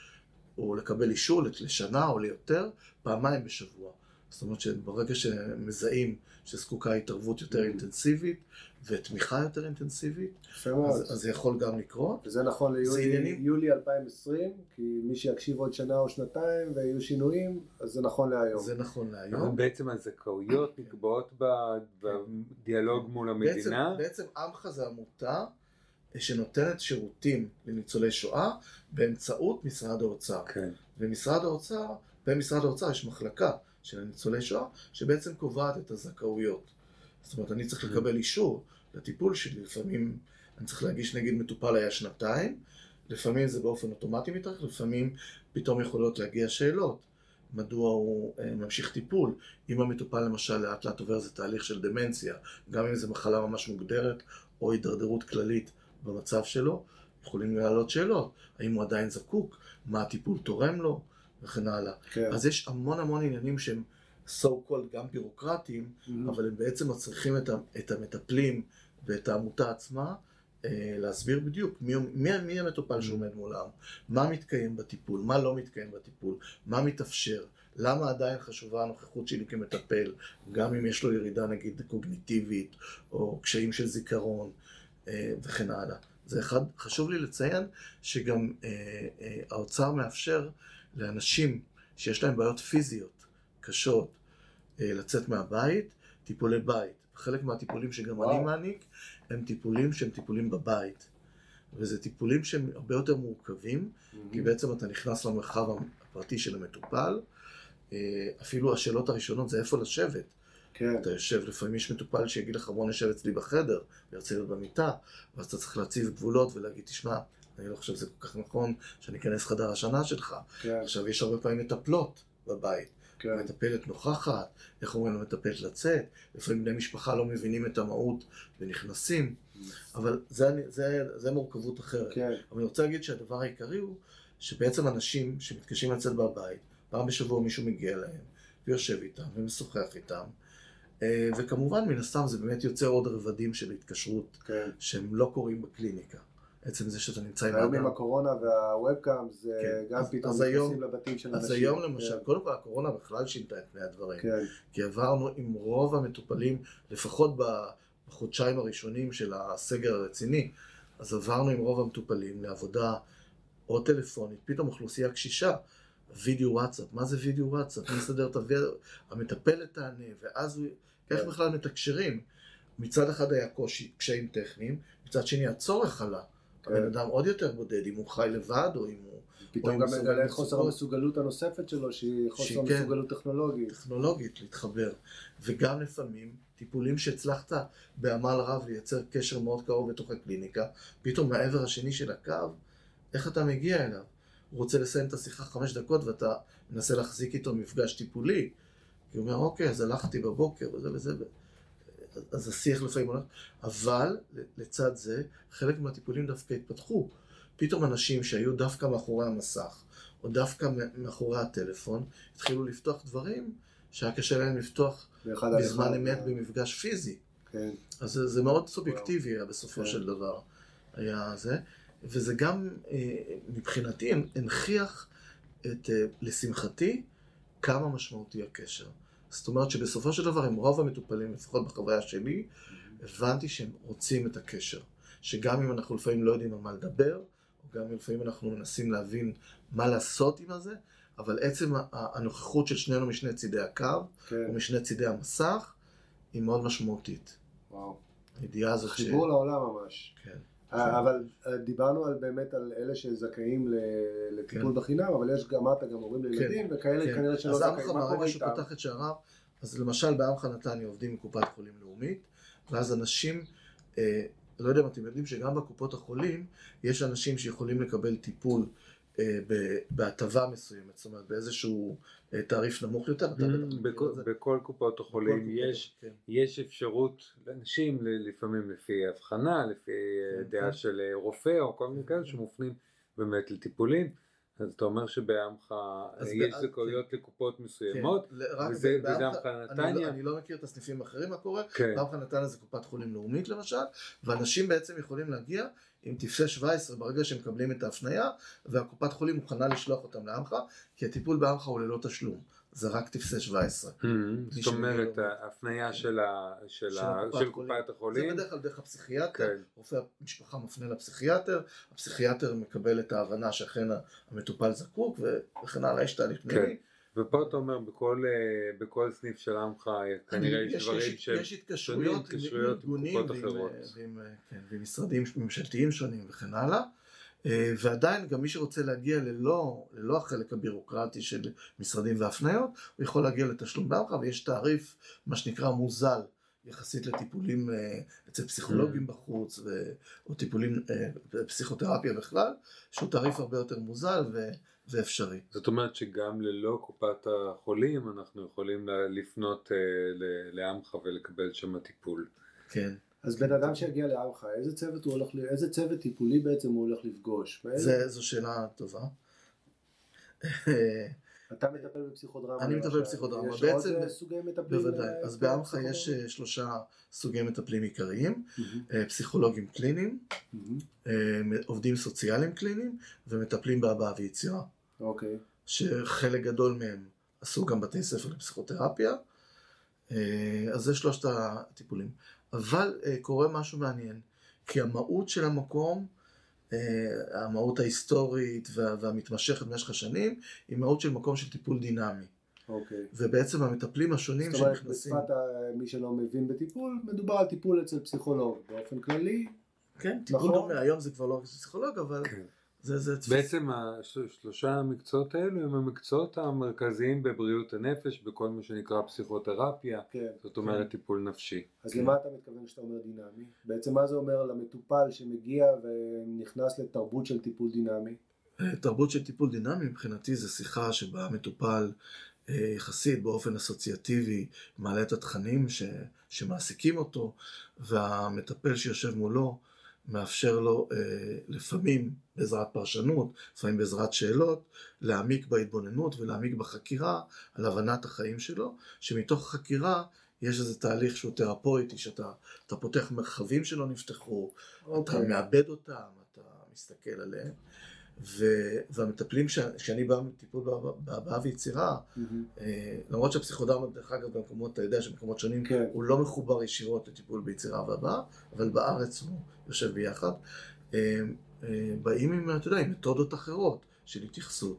או לקבל אישור לשנה או ליותר פעמיים בשבוע. זאת אומרת שברגע שמזהים שזקוקה התערבות יותר אינטנסיבית ותמיכה יותר אינטנסיבית. אז, אז זה יכול גם לקרות. וזה נכון זה ליולי עניינים- יולי 2020, כי מי שיקשיב עוד שנה או שנתיים ויהיו שינויים, אז זה נכון להיום. זה נכון אבל להיום. בעצם הזכאויות נקבעות ב- בדיאלוג מול בעצם, המדינה? בעצם עמך זה עמותה שנותנת שירותים לניצולי שואה באמצעות משרד האוצר. כן. ומשרד האוצר, במשרד האוצר יש מחלקה של הניצולי שואה, שבעצם קובעת את הזכאויות. זאת אומרת, אני צריך לקבל אישור לטיפול שלי, לפעמים אני צריך להגיש נגיד מטופל היה שנתיים, לפעמים זה באופן אוטומטי מתארך, לפעמים פתאום יכולות להגיע שאלות. מדוע הוא אה, ממשיך טיפול. אם המטופל למשל לאט לאט עובר איזה תהליך של דמנציה, גם אם זו מחלה ממש מוגדרת או הידרדרות כללית במצב שלו, יכולים לעלות שאלות. האם הוא עדיין זקוק? מה הטיפול תורם לו? וכן הלאה. כן. אז יש המון המון עניינים שהם so called גם בירוקרטיים, מהמם. אבל הם בעצם מצריכים את, את המטפלים ואת העמותה עצמה אה, להסביר בדיוק מי, מי, מי המטופל שעומד מולם, מה מתקיים בטיפול, מה לא מתקיים בטיפול, מה מתאפשר, למה עדיין חשובה הנוכחות שלי כמטפל, גם אם יש לו ירידה נגיד קוגניטיבית, או קשיים של זיכרון, אה, וכן הלאה. זה אחד, חשוב לי לציין שגם אה, אה, האוצר מאפשר לאנשים שיש להם בעיות פיזיות קשות אה, לצאת מהבית, טיפולי בית. חלק מהטיפולים שגם וואו. אני מעניק הם טיפולים שהם טיפולים בבית. וזה טיפולים שהם הרבה יותר מורכבים, כי בעצם אתה נכנס למרחב הפרטי של המטופל. אה, אפילו השאלות הראשונות זה איפה לשבת. כן, אתה יושב, לפעמים יש מטופל שיגיד לך בוא נשב אצלי בחדר, וירצה להיות במיטה, ואז אתה צריך להציב גבולות ולהגיד, תשמע, אני לא חושב שזה כל כך נכון שאני אכנס לחדר השינה שלך. כן, עכשיו, יש הרבה פעמים מטפלות בבית. כן, המטפלת נוכחת, איך אומרים למטפלת לצאת, לפעמים בני משפחה לא מבינים את המהות ונכנסים, אבל זה, זה, זה מורכבות אחרת. כן, אבל אני רוצה להגיד שהדבר העיקרי הוא שבעצם אנשים שמתקשים לצאת מהבית, פעם בשבוע מישהו מגיע אליהם ויושב איתם ומשוחח איתם, אה, וכמובן מן הסתם זה באמת יוצר עוד רבדים של התקשרות כן. שהם לא קורים בקליניקה. עצם זה שאתה נמצא עם היום עם האדם. הקורונה והוובקאם זה כן. גם אז- פתאום אז נכנסים לבתים של אנשים. אז היום למשל, כן, קודם כל הקורונה בכלל שינתה את פני הדברים. כן, כי עברנו עם רוב המטופלים, לפחות בחודשיים הראשונים של הסגר הרציני, אז עברנו עם רוב המטופלים לעבודה או טלפונית, פתאום אוכלוסייה קשישה, וידאו וואטסאפ, מה זה וידאו וואטסאפ? מי יסדר את הוידאו? המטפלת תענה, ואז הוא... איך כן. בכלל מתקשרים? מצד אחד היה קושי, קשיים טכניים, מצד שני הצורך עלה. הבן אדם עוד יותר בודד, אם הוא חי לבד או אם הוא פתאום גם מגלה את. חוסר המסוגלות הנוספת שלו, שהיא חוסר. מסוגלות טכנולוגית. טכנולוגית להתחבר, וגם לפעמים טיפולים שהצלחת בעמל רב לייצר קשר מאוד קרוב בתוך הקליניקה, פתאום מהעבר השני של הקו, איך אתה מגיע אליו? הוא רוצה לסיים את השיחה חמש דקות ואתה מנסה להחזיק איתו מפגש טיפולי, כי הוא אומר, אוקיי, אז הלכתי בבוקר וזה וזה, אז השיח לפעמים הולך, אבל לצד זה, חלק מהטיפולים דווקא התפתחו. פתאום אנשים שהיו דווקא מאחורי המסך, או דווקא מאחורי הטלפון, התחילו לפתוח דברים שהיה קשה להם לפתוח בזמן אמת כן. במפגש פיזי. כן, אז זה, זה מאוד סובייקטיבי היה בסופו כן. של דבר, היה זה. וזה גם, אה, מבחינתי, הנכיח את, אה, לשמחתי, כמה משמעותי הקשר. זאת אומרת שבסופו של דבר, עם רוב המטופלים, לפחות בחוויה שלי, הבנתי שהם רוצים את הקשר. שגם אם אנחנו לפעמים לא יודעים על מה לדבר, או גם אם לפעמים אנחנו מנסים להבין מה לעשות עם הזה, אבל עצם הנוכחות של שנינו משני צידי הקו, כן, או משני צידי המסך, היא מאוד משמעותית. וואו. הידיעה הזאת ש... חיבור לעולם ממש. כן. אה, אבל אה, דיברנו על באמת על אלה שזכאים לטיפול כן. בחינם, אבל יש גם, אמרת, גם הורים לילדים, וכאלה כן. כנראה שלא אז זכאים. עמך, מה קורה ברגע שהוא? פתח את שעריו, אז למשל בעמך נתניה עובדים עם קופת חולים לאומית, ואז אנשים, אה, לא יודע אם אתם יודעים שגם בקופות החולים יש אנשים שיכולים לקבל טיפול בהטבה מסוימת, זאת אומרת באיזשהו אה, תעריף נמוך יותר, מכיר בכל- קופות החולים קופות יש אפשרות לאנשים, לפעמים לפי הבחנה, לפי אה, כן, דעה כן. של אה, רופא או כל מיני כאלה שמופנים באמת לטיפולים. אז אתה אומר שבעמך אה, יש זכאויות לקופות כן. מסוימות, וזה- בעמך- אני נתניה? לא- אני לא מכיר את הסניפים האחרים מה קורה, כן, בעמך נתניה זה קופת חולים לאומית למשל, ואנשים בעצם יכולים להגיע עם טפסי 17 ברגע שהם מקבלים את ההפניה, והקופת חולים מוכנה לשלוח אותם לעמך, כי הטיפול בעמך הוא ללא תשלום, זה רק טפסי 17. Mhm. זאת אומרת לו. ההפניה של ה- של של של. קופת זה החולים, בדרך כלל דרך הפסיכיאטר, כן. רופא המשפחה מפנה לפסיכיאטר, הפסיכיאטר מקבל את ההבנה שאכן המטופל זקוק, וכן הלאה, יש תהליך כן. פנימי. ופה אתה אומר בכל אה, בכל סניף של עמך כנראה יש דברים שהם יש התקשרויות עם- ארגונים ועם. אה, ועם, אה, כן, ועם משרדים ממשלתיים שונים וכן הלאה. אה, ועדיין גם מי שרוצה להגיע ללא, ללא החלק הבירוקרטי של משרדים והפניות, הוא יכול להגיע לתשלום בעמך ויש תעריף, מה שנקרא מוזל, יחסית לטיפולים אצל פסיכולוגים Mm. בחוץ, ו, או טיפולים, אה, פסיכותרפיה בכלל, שהוא תעריף הרבה יותר מוזל ואפשרי. זאת אומרת שגם ללא קופת החולים אנחנו יכולים ל- לפנות אה, לעמך ולקבל שם טיפול. כן. אז בן אדם שיגיע לעמך, איזה צוות הוא הולך, ל- איזה צוות טיפולי בעצם הוא הולך לפגוש? זה, זו שאלה טובה. *laughs* אתה מטפל בפסיכודרמה. אני מטפל. בפסיכודרמה. יש בעצם- עוד אה, סוגי מטפלים? בוודאי. אה, אז בעמך? יש שלושה סוגי מטפלים עיקריים, פסיכולוגים קליניים, עובדים סוציאליים קליניים ומטפלים בהבעה ויצירה, אוקיי. שחלק גדול מהם עשו גם בתי ספר לפסיכותרפיה. אה, אז זה שלושת הטיפולים. אבל אה, קורה משהו מעניין, כי המהות של המקום, אה, המהות ההיסטורית והמתמשכת במשך השנים, היא מהות של מקום של טיפול דינמי. אוקיי. ובעצם המטפלים השונים שנכנסים... זאת אומרת, בשפת מי שלא מבין בטיפול, מדובר על טיפול אצל פסיכולוג. באופן כללי, כן, טיפול נכון? דומה, היום זה כבר לא רק פסיכולוג, אבל... כן. זה, זה תפיס. בעצם השלושה המקצועות האלו הם המקצועות המרכזיים בבריאות הנפש, בכל מה שנקרא פסיכותרפיה, כן, זאת אומרת כן. טיפול נפשי. אז כן. למה אתה מתכוון כשאתה אומר דינמי? בעצם מה זה אומר למטופל שמגיע ונכנס לתרבות של טיפול דינמי? תרבות של טיפול דינמי מבחינתי זה שיחה שבה המטופל אה, יחסית באופן אסוציאטיבי מעלה את התכנים ש, שמעסיקים אותו והמטפל שיושב מולו מאפשר לו אה, לפעמים בעזרת פרשנות, לפעמים בעזרת שאלות, להעמיק בהתבוננות ולהעמיק בחקירה על הבנת החיים שלו, שמתוך החקירה יש איזה תהליך שהוא תרפויטי, שאתה פותח מרחבים שלא נפתחו, okay. אתה אוקיי. מאבד אותם, אתה מסתכל עליהם. ו, והמטפלים, כשאני בא מטיפול בהבעה ויצירה, mm-hmm. למרות שהפסיכודרמה, דרך אגב, במקומות, אתה יודע שבמקומות שונים, כן. הוא לא מחובר ישירות לטיפול ביצירה והבעה, אבל בארץ הוא יושב ביחד. אה, אה, באים עם, אתה יודע, עם מתודות אחרות של התייחסות.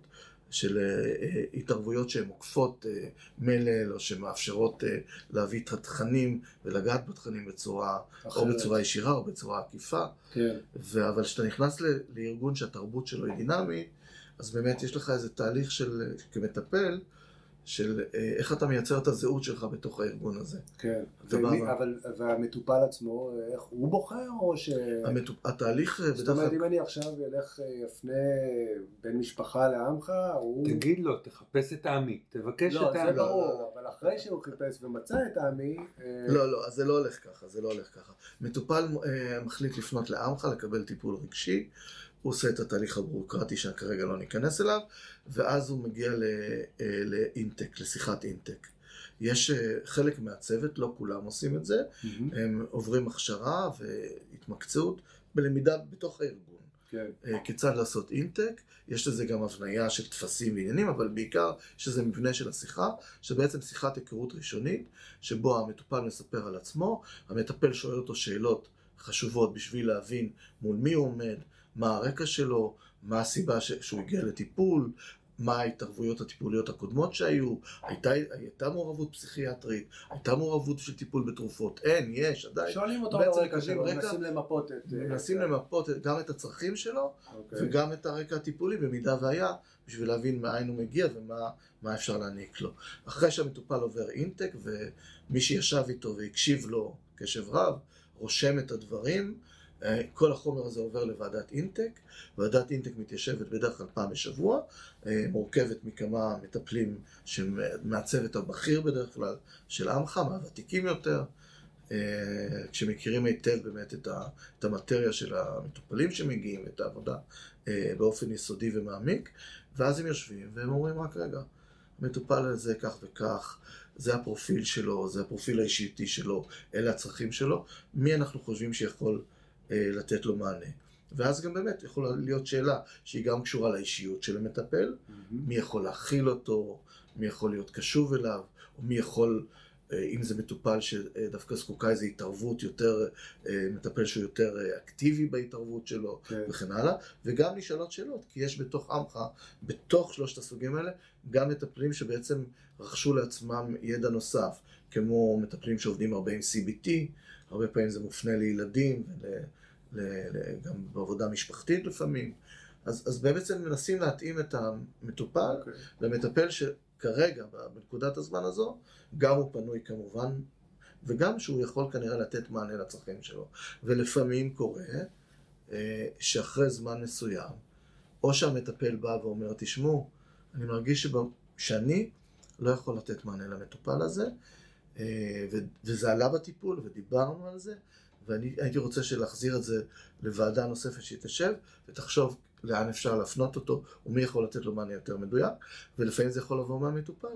של אה, התערבויות שהן עוקפות אה, מלל או שמאפשרות אה, להביא את התכנים ולגעת בתכנים בצורה, אחרת. או בצורה ישירה או בצורה עקיפה. כן. ו- אבל כשאתה נכנס לארגון שהתרבות שלו היא דינמית, אז באמת יש לך איזה תהליך של, כמטפל, של אה, איך אתה מייצר את הזהות שלך בתוך הארגון הזה. כן, ומי, אבל והמטופל עצמו, איך הוא בוחר או ש... המטופ... התהליך... אה, זאת אומרת, אם אני עכשיו אלך, אה, יפנה בן משפחה לעמך, הוא... תגיד לו, תחפש את עמי, תבקש לא, את עמי. לא, זה ברור, אבל אחרי שהוא חיפש ומצא את עמי... לא, לא, אז זה לא הולך ככה, זה לא הולך ככה. מטופל מחליט לפנות לעמך, לקבל טיפול רגשי. הוא עושה את התהליך הביורוקרטי שכרגע לא ניכנס אליו, ואז הוא מגיע אה, לאינטק, לשיחת אינטק. יש אה, חלק מהצוות, לא כולם עושים את זה, mm-hmm. הם עוברים הכשרה והתמקצעות בלמידה בתוך הארגון. כן. אה, כיצד לעשות אינטק, יש לזה גם הבניה של טפסים ועניינים, אבל בעיקר יש לזה מבנה של השיחה, שבעצם שיחת היכרות ראשונית, שבו המטופל מספר על עצמו, המטפל שואל אותו שאלות חשובות בשביל להבין מול מי הוא עומד, מה הרקע שלו, מה הסיבה ש... שהוא הגיע לטיפול, מה ההתערבויות הטיפוליות הקודמות שהיו, הייתה, הייתה מעורבות פסיכיאטרית, הייתה מעורבות של טיפול בתרופות, אין, יש, עדיין. שואלים אותו ברקע שלו, מנסים למפות את... מנסים למפות גם את הצרכים שלו, okay. אוקיי. וגם את הרקע הטיפולי, במידה והיה, בשביל להבין מאין הוא מגיע ומה אפשר להעניק לו. אחרי שהמטופל עובר אינטק, ומי שישב איתו והקשיב לו קשב רב, רושם את הדברים, אה, כל החומר הזה עובר לוועדת אינטק, ועדת אינטק מתיישבת בדרך כלל פעם בשבוע, אה, מורכבת מכמה מטפלים מהצוות הבכיר בדרך כלל של עמך, מהוותיקים יותר, אה, שמכירים היטב באמת את המטריה של המטופלים שמגיעים, את העבודה באופן יסודי ומעמיק, ואז הם יושבים והם אומרים רק רגע, המטופל הזה כך וכך, זה הפרופיל שלו, זה הפרופיל האישיותי שלו, אלה הצרכים שלו, מי אנחנו חושבים שיכול אה, לתת לו מענה. ואז גם באמת יכולה להיות שאלה שהיא גם קשורה לאישיות של המטפל, mm-hmm. מי יכול להכיל אותו, מי יכול להיות קשוב אליו, או מי יכול, אה, אם זה מטופל שדווקא זקוקה איזו התערבות יותר, אה, מטפל שהוא יותר אקטיבי בהתערבות שלו. כן. וכן הלאה, וגם נשאלות שאלות, כי יש בתוך עמך, בתוך שלושת הסוגים האלה, גם מטפלים שבעצם רכשו לעצמם ידע נוסף, כמו מטפלים שעובדים הרבה עם CBT, הרבה פעמים זה מופנה לילדים, ול, גם בעבודה משפחתית לפעמים. אז, אז בעצם מנסים להתאים את המטופל okay. אוקיי. למטפל שכרגע, בנקודת הזמן הזו, גם הוא פנוי כמובן, וגם שהוא יכול כנראה לתת מענה לצרכים שלו. ולפעמים קורה אה, שאחרי זמן מסוים, או שהמטפל בא ואומר, תשמעו, אני מרגיש שבא, שאני לא יכול לתת מענה למטופל הזה, אה, וזה עלה בטיפול ודיברנו על זה, ואני הייתי רוצה להחזיר את זה לוועדה נוספת שהיא תשב ותחשוב לאן אפשר להפנות אותו ומי יכול לתת לו מענה יותר מדויק, ולפעמים זה יכול לבוא מהמטופל,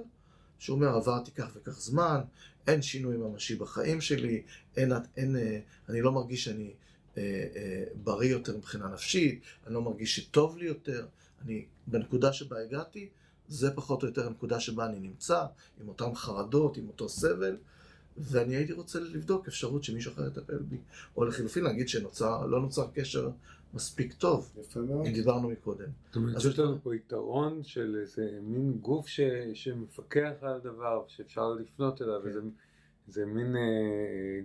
שהוא אומר עברתי כך וכך זמן, אין שינוי ממשי בחיים שלי, אין, אין, אה, אני לא מרגיש שאני אה, אה, בריא יותר מבחינה נפשית, אני לא מרגיש שטוב לי יותר, אני בנקודה שבה הגעתי זה פחות או יותר הנקודה שבה אני נמצא, עם אותן חרדות, עם אותו סבל, ואני הייתי רוצה לבדוק אפשרות שמישהו אחר יטפל בי. או לחילופין להגיד שלא נוצר קשר מספיק טוב, יפה מאוד. אם דיברנו מקודם. זאת אומרת אתה- לנו פה יתרון של איזה מין גוף ש, שמפקח על הדבר, שאפשר לפנות אליו, כן. וזה זה מין אה,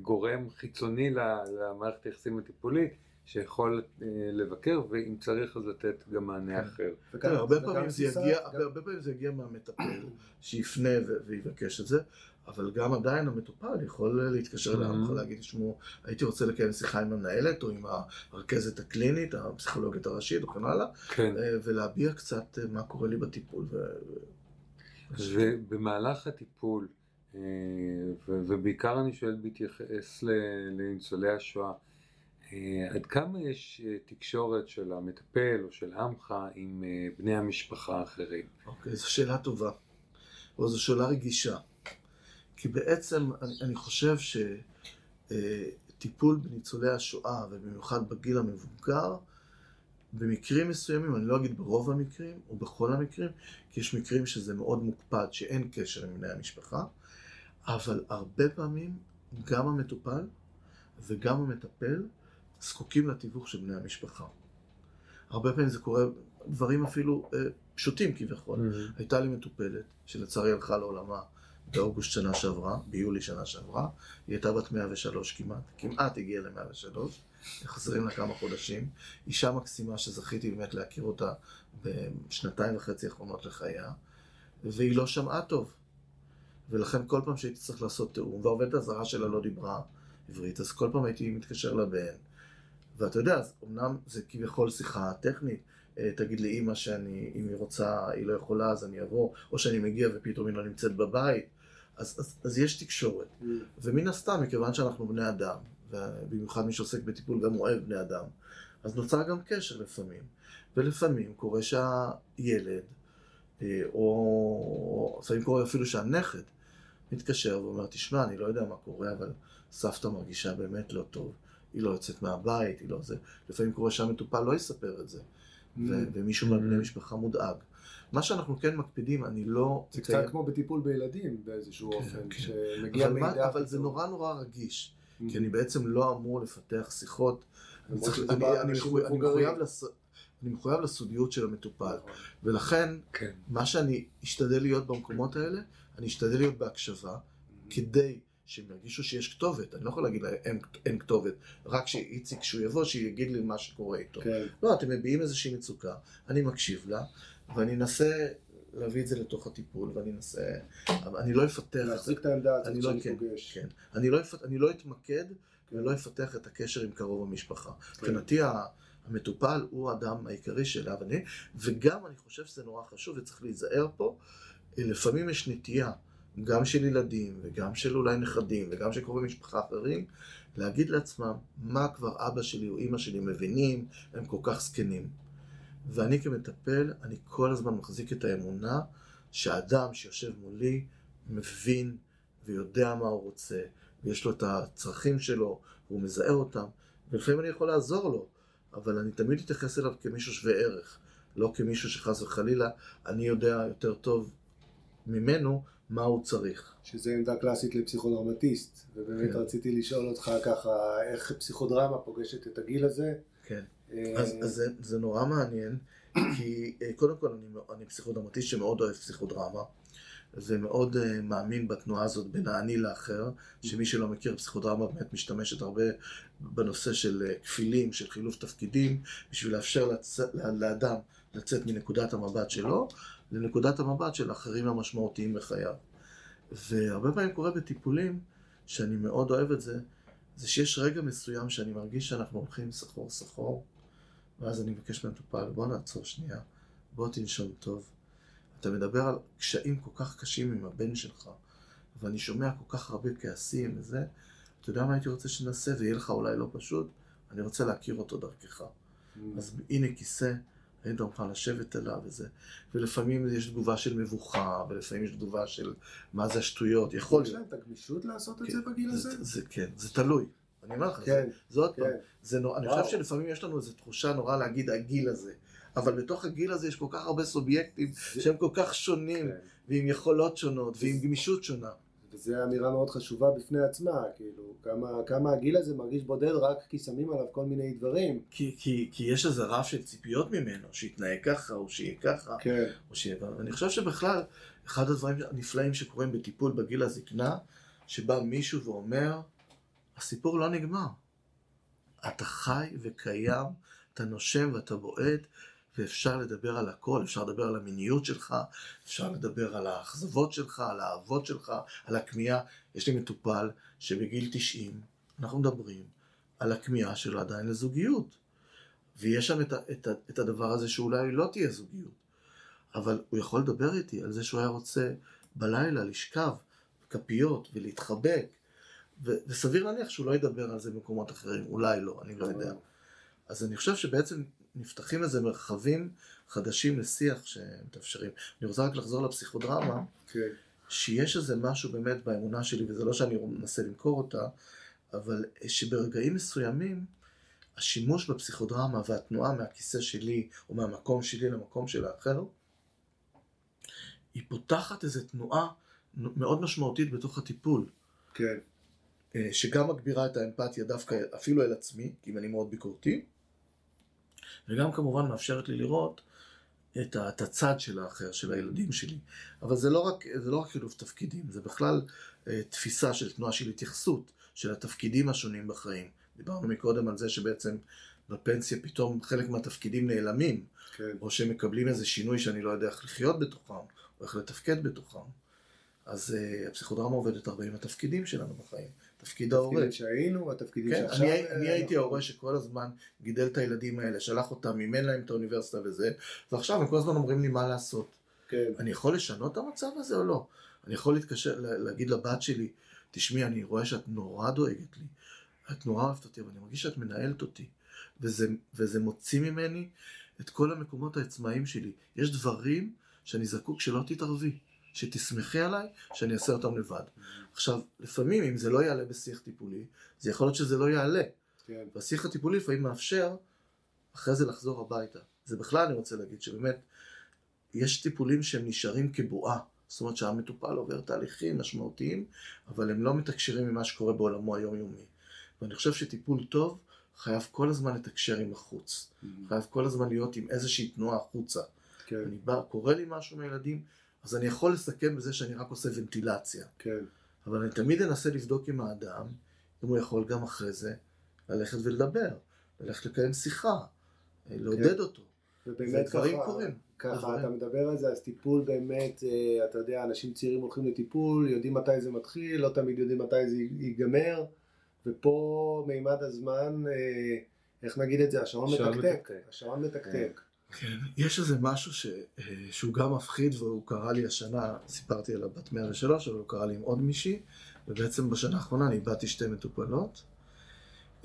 גורם חיצוני למערכת היחסים הטיפולית, שיכול אה, לבקר, ואם צריך אז לתת גם מענה כן. אחר. הרבה פעמים זה יגיע, גם- הרבה, הרבה פעמים זה יגיע מהמטפל, שיפנה ו- ויבקש את זה, אבל גם עדיין המטופל יכול להתקשר אליו, Mhm. יכול להגיד, תשמעו, הייתי רוצה לקיים שיחה עם המנהלת, או עם הרכזת הקלינית, הפסיכולוגית הראשית, וכן הלאה, כן. אה, ולהביע קצת אה, מה קורה לי בטיפול. ו... ובמהלך הטיפול, אה, ובעיקר אני שואל בהתייחס לניצולי השואה, אה, עד כמה יש תקשורת של המטפל או של עמך עם בני המשפחה האחרים? אוקיי, זו שאלה טובה, או זו שאלה רגישה. כי בעצם אני, אני חושב שטיפול בניצולי השואה, ובמיוחד בגיל המבוגר, במקרים מסוימים, אני לא אגיד ברוב המקרים, או בכל המקרים, כי יש מקרים שזה מאוד מוקפד, שאין קשר עם בני המשפחה, אבל הרבה פעמים גם המטופל וגם המטפל זקוקים לתיווך של בני המשפחה. הרבה פעמים זה קורה, דברים אפילו אה, פשוטים כביכול. הייתה לי מטופלת, שלצערי הלכה לעולמה באוגוסט שנה שעברה, ביולי שנה שעברה, היא הייתה בת 103 כמעט, כמעט הגיעה ל-103, חסרים לה כמה חודשים. אישה מקסימה שזכיתי באמת להכיר אותה בשנתיים וחצי האחרונות לחייה, והיא לא שמעה טוב. ולכן כל פעם שהייתי צריך לעשות תיאום, והעובדת הזרה שלה לא דיברה עברית, אז כל פעם הייתי מתקשר לבן. ואתה יודע, אז אמנם זה כביכול שיחה טכנית, אה, תגיד לאימא שאני, אם היא רוצה, היא לא יכולה, אז אני אבוא, או שאני מגיע ופתאום היא לא נמצאת בבית. אז, אז, אז יש תקשורת. Mm. ומן הסתם, מכיוון שאנחנו בני אדם, ובמיוחד מי שעוסק בטיפול גם אוהב בני אדם, אז נוצר גם קשר לפעמים. ולפעמים קורה שהילד, אה, או לפעמים קורה אפילו שהנכד, מתקשר ואומר, תשמע, אני לא יודע מה קורה, אבל סבתא מרגישה באמת לא טוב. היא לא יוצאת מהבית, היא לא זה. לפעמים קורה שהמטופל לא יספר את זה, ו- ומישהו Mm. משפחה מודאג. מה שאנחנו כן מקפידים, אני לא... זה קצת כמו בטיפול בילדים באיזשהו כן, אופן, כן. שמגיע מידע. אבל זה. נורא נורא רגיש. כי אני בעצם לא אמור לפתח שיחות. אני, מחויב, לסודיות של המטופל, נכון. ולכן כן. מה שאני אשתדל להיות במקומות האלה, אני אשתדל להיות בהקשבה, כדי שהם ירגישו שיש כתובת. אני לא יכול להגיד להם אין, אין כתובת, רק שאיציק, כשהוא יבוא, שיגיד לי מה שקורה איתו. כן. לא, אתם מביעים איזושהי מצוקה, אני מקשיב לה, ואני אנסה להביא את זה לתוך הטיפול, ואני אנסה... אני לא אפתח. להחזיק את העמדה הזאת לא, שאני כן, פוגש. כן. אני לא, אפ... אני לא אתמקד ולא אפתח את הקשר עם קרוב המשפחה. מבחינתי ה- המטופל הוא האדם העיקרי שאליו אני, וגם אני חושב שזה נורא חשוב וצריך להיזהר פה, לפעמים יש נטייה, גם של ילדים וגם של אולי נכדים וגם של קרובי משפחה אחרים, להגיד לעצמם מה כבר אבא שלי או אימא שלי מבינים, הם כל כך זקנים. ואני כמטפל, אני כל הזמן מחזיק את האמונה שהאדם שיושב מולי מבין ויודע מה הוא רוצה, ויש לו את הצרכים שלו, והוא מזהה אותם, ולפעמים אני יכול לעזור לו, אבל אני תמיד אתייחס אליו כמישהו שווה ערך, לא כמישהו שחס וחלילה אני יודע יותר טוב ממנו מה הוא צריך. שזה עמדה קלאסית לפסיכודרמטיסט, ובאמת כן. רציתי לשאול אותך ככה, איך פסיכודרמה פוגשת את הגיל הזה? כן. אה, אז, אז זה, זה נורא מעניין, כי אה, קודם כל אני, אני פסיכודרמטיסט שמאוד אוהב פסיכודרמה, ומאוד uh, מאמין בתנועה הזאת בין האני לאחר, שמי שלא מכיר פסיכודרמה באמת משתמשת הרבה בנושא של uh, כפילים, של חילוף תפקידים, בשביל לאפשר לצ... לאדם לצאת מנקודת המבט שלו לנקודת המבט של האחרים המשמעותיים בחייו. והרבה פעמים קורה בטיפולים, שאני מאוד אוהב את זה, זה שיש רגע מסוים שאני מרגיש שאנחנו הולכים סחור סחור, ואז אני מבקש מהמטופל, בוא נעצור שנייה, בוא תנשום טוב. אתה מדבר על קשיים כל כך קשים עם הבן שלך, ואני שומע כל כך הרבה כעסים וזה, אתה יודע מה הייתי רוצה שנעשה, ויהיה לך אולי לא פשוט, אני רוצה להכיר אותו דרכך. אז הנה כיסא, היית מוכן לשבת עליו וזה. ולפעמים יש תגובה של מבוכה, ולפעמים יש תגובה של מה זה השטויות, יכול יש להיות. להם את הגמישות לעשות את כן, זה בגיל הזה? זה, זה כן, זה תלוי. אני אומר לך, כן, זה, עוד פעם, כן. אני. חושב שלפעמים יש לנו איזו תחושה נורא להגיד הגיל הזה. אבל בתוך הגיל הזה יש כל כך הרבה סובייקטים שהם כל כך שונים, כן. ועם יכולות שונות, ועם גמישות שונה. וזו אמירה מאוד חשובה בפני עצמה, כאילו, כמה, כמה הגיל הזה מרגיש בודד רק כי שמים עליו כל מיני דברים. כי, כי, כי יש איזה רף של ציפיות ממנו, שיתנהג ככה, או שיהיה ככה, כן. או שיהיה... ואני חושב שבכלל, אחד הדברים הנפלאים שקורים בטיפול בגיל הזקנה, שבא מישהו ואומר, הסיפור לא נגמר. אתה חי וקיים, אתה נושם ואתה בועט, ואפשר לדבר על הכל, אפשר לדבר על המיניות שלך, אפשר לדבר על האכזבות שלך, על האהבות שלך, על הכמיהה. יש לי מטופל שבגיל 90, אנחנו מדברים על הכמיהה שלו עדיין לזוגיות. ויש שם את, את, את הדבר הזה שאולי לא תהיה זוגיות. אבל הוא יכול לדבר איתי על זה שהוא היה רוצה בלילה לשכב כפיות ולהתחבק. וסביר להניח שהוא לא ידבר על זה במקומות אחרים, אולי לא, אני לא יודע. אז אני חושב שבעצם נפתחים איזה מרחבים חדשים לשיח שמתאפשרים. אני רוצה רק לחזור לפסיכודרמה, כן. שיש איזה משהו באמת באמונה שלי, וזה לא שאני מנסה למכור אותה, אבל שברגעים מסוימים, השימוש בפסיכודרמה והתנועה מהכיסא שלי, או מהמקום שלי למקום של האחר, היא פותחת איזו תנועה מאוד משמעותית בתוך הטיפול. כן. אה, שגם מגבירה את האמפתיה דווקא אפילו אל עצמי, כי אם אני מאוד ביקורתי, וגם כמובן מאפשרת לי לראות את, ה, את הצד של האחר, של הילדים שלי. אבל זה לא רק, זה לא רק חילוף תפקידים, זה בכלל אה, תפיסה של תנועה של התייחסות של התפקידים השונים בחיים. דיברנו מקודם על זה שבעצם בפנסיה פתאום חלק מהתפקידים נעלמים, כן. או שהם מקבלים איזה שינוי שאני לא יודע איך לחיות בתוכם, או איך לתפקד בתוכם. אז uh, הפסיכודרמה עובדת הרבה עם התפקידים שלנו בחיים. תפקיד ההורה. התפקידים שהיינו, התפקידים כן, שעכשיו... אני, אני אה, הייתי אנחנו- ההורה שכל הזמן גידל את הילדים האלה, שלח אותם, מימן להם את האוניברסיטה וזה, ועכשיו הם כל הזמן אומרים לי מה לעשות. כן. אני יכול לשנות את המצב הזה או לא? אני יכול להתקשר, לה- להגיד לבת שלי, תשמעי, אני רואה שאת נורא דואגת לי, את נורא אוהבת אותי, אבל אני מרגיש שאת מנהלת אותי, וזה, וזה מוציא ממני את כל המקומות העצמאיים שלי. יש דברים שאני זקוק שלא תתערבי, שתסמכי עליי, שאני אעשה אותם לבד. עכשיו, לפעמים, אם זה לא יעלה בשיח טיפולי, זה יכול להיות שזה לא יעלה. כן. והשיח הטיפולי לפעמים מאפשר אחרי זה לחזור הביתה. זה בכלל אני רוצה להגיד שבאמת יש טיפולים שהם נשארים כבועה. זאת אומרת שהמטופל עובר תהליכים משמעותיים, אבל הם לא מתקשרים ממה שקורה בעולמו היומיומי. ואני חושב שטיפול טוב חייב כל הזמן לתקשר עם החוץ. חייב כל הזמן להיות עם איזושהי תנועה החוצה. כן. אני בא, קורה לי משהו מהילדים, אז אני יכול לסכם בזה שאני רק עושה ונטילציה. כן. אבל אני תמיד אנסה לבדוק עם האדם, אם הוא יכול גם אחרי זה ללכת ולדבר, ללכת לקיים שיחה, לעודד אותו. ובאמת ככה, קורים. ככה. אתה מדבר על זה, אז טיפול באמת, אה, אתה יודע, אנשים צעירים הולכים לטיפול, יודעים מתי זה מתחיל, לא תמיד יודעים מתי זה ייגמר, ופה מימד הזמן, אה, איך נגיד את זה, השעון מתקתק, מתקתק. השעון מתקתק. כן, יש איזה משהו ש, אה, שהוא גם מפחיד והוא קרה לי השנה, סיפרתי על הבת 103, אבל הוא קרה לי עם עוד מישהי, ובעצם בשנה האחרונה אני איבדתי שתי מטופלות,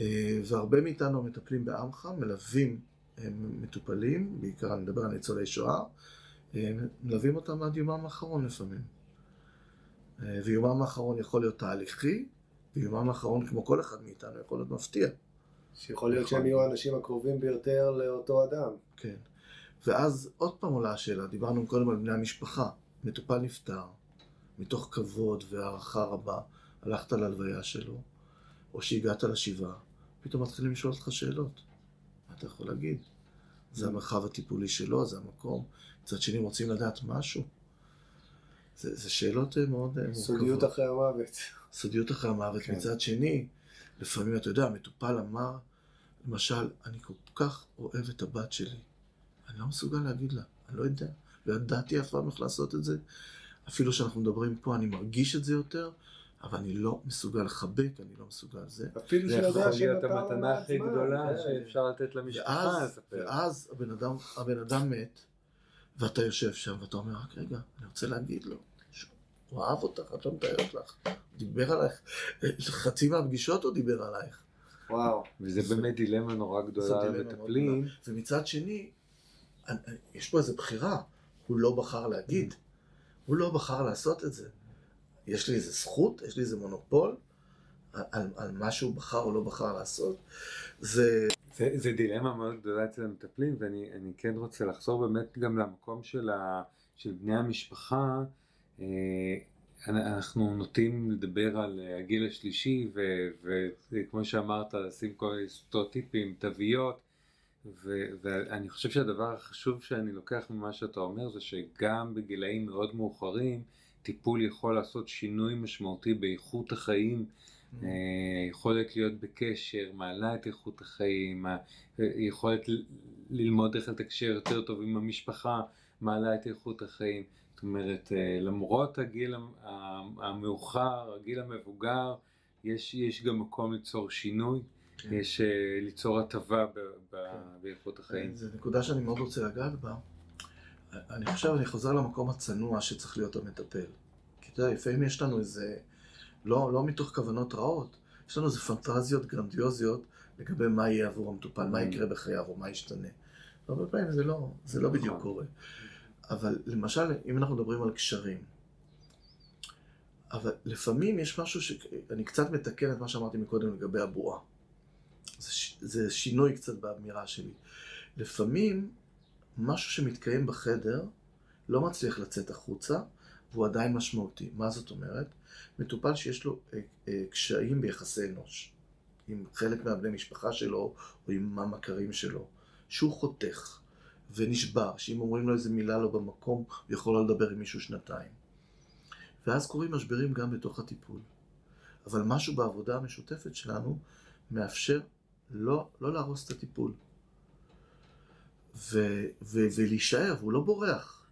אה, והרבה מאיתנו המטפלים בעמך מלווים אה, מטופלים, בעיקר אני מדבר על ניצולי שואה, אה, מלווים אותם עד יומם האחרון לפעמים. ויומם האחרון יכול להיות תהליכי, ויומם האחרון, כמו כל אחד מאיתנו, יכול להיות מפתיע. שיכול להיות נכון. שהם יהיו האנשים הקרובים ביותר לאותו אדם. כן. ואז עוד פעם עולה השאלה, דיברנו קודם על בני המשפחה. מטופל נפטר, מתוך כבוד והערכה רבה, הלכת להלוויה שלו, או שהגעת לשבעה, פתאום מתחילים לשאול אותך שאלות. מה אתה יכול להגיד? זה המרחב הטיפולי שלו, זה המקום. מצד שני, רוצים לדעת משהו. זה, זה שאלות אה, מאוד אה, מורכבות. סודיות אחרי המוות. סודיות אחרי המוות. כן. מצד שני, לפעמים, אתה יודע, המטופל אמר, למשל, אני כל כך אוהב את הבת שלי, אני לא מסוגל להגיד לה, אני לא יודע, לא ידעתי אף פעם איך לעשות את זה. אפילו שאנחנו מדברים פה, אני מרגיש את זה יותר, אבל אני לא מסוגל לחבק, אני לא מסוגל זה. אפילו זה יכול להיות המתנה הכי גדולה כן. שאפשר לתת למשפחה ואז, לספר. ואז הבן אדם, הבן אדם מת, ואתה יושב שם, ואתה אומר, רק רגע, אני רוצה להגיד לו. שהוא אהב אותך, את לא מתארת לך. הוא דיבר עלייך. חצי מהפגישות הוא דיבר עלייך. וואו. וזה באמת דילמה נורא גדולה למטפלים. גדולה. ומצד שני, יש פה איזו בחירה. הוא לא בחר להגיד. הוא לא בחר לעשות את זה. יש לי איזה זכות, יש לי איזה מונופול על, על, על מה שהוא בחר או לא בחר לעשות. זה, זה, זה דילמה מאוד גדולה אצל המטפלים, ואני כן רוצה לחזור באמת גם למקום של, ה, של בני המשפחה. אה, אנחנו נוטים לדבר על הגיל השלישי, וכמו שאמרת, לשים כל מיני סטריאוטיפים, תוויות, ו, ואני חושב שהדבר החשוב שאני לוקח ממה שאתה אומר זה שגם בגילאים מאוד מאוחרים, טיפול יכול לעשות שינוי משמעותי באיכות החיים Mm-hmm. אה, יכולת להיות בקשר, מעלה את איכות החיים, יכולת ללמוד איך לתקשר יותר טוב עם המשפחה, מעלה את איכות החיים. זאת אומרת, אה, למרות הגיל המאוחר, הגיל המבוגר, יש, יש גם מקום ליצור שינוי. יש אה, ליצור הטבה כן. באיכות החיים. זו נקודה שאני מאוד רוצה לגעת בה. אני חושב, אני חוזר למקום הצנוע שצריך להיות המטפל. כי אתה יודע, לפעמים יש לנו איזה... לא, לא מתוך כוונות רעות, יש לנו איזה פנטזיות גרנדיוזיות לגבי מה יהיה עבור המטופל, מה יקרה בחייו או מה ישתנה. הרבה פעמים זה לא, זה לא בדיוק נכון. קורה. אבל למשל, אם אנחנו מדברים על קשרים, אבל לפעמים יש משהו ש... אני קצת מתקן את מה שאמרתי מקודם לגבי הבועה. זה, שינוי קצת באמירה שלי. לפעמים משהו שמתקיים בחדר לא מצליח לצאת החוצה, והוא עדיין משמעותי. מה זאת אומרת? מטופל שיש לו אה, אה, קשיים ביחסי אנוש, עם חלק מהבני משפחה שלו או עם המכרים שלו, שהוא חותך ונשבר, שאם אומרים לו איזה מילה לא במקום, הוא יכול לא לדבר עם מישהו שנתיים. ואז קורים משברים גם בתוך הטיפול. אבל משהו בעבודה המשותפת שלנו מאפשר לא, לא להרוס את הטיפול. ו, ו, ולהישאר, והוא לא בורח.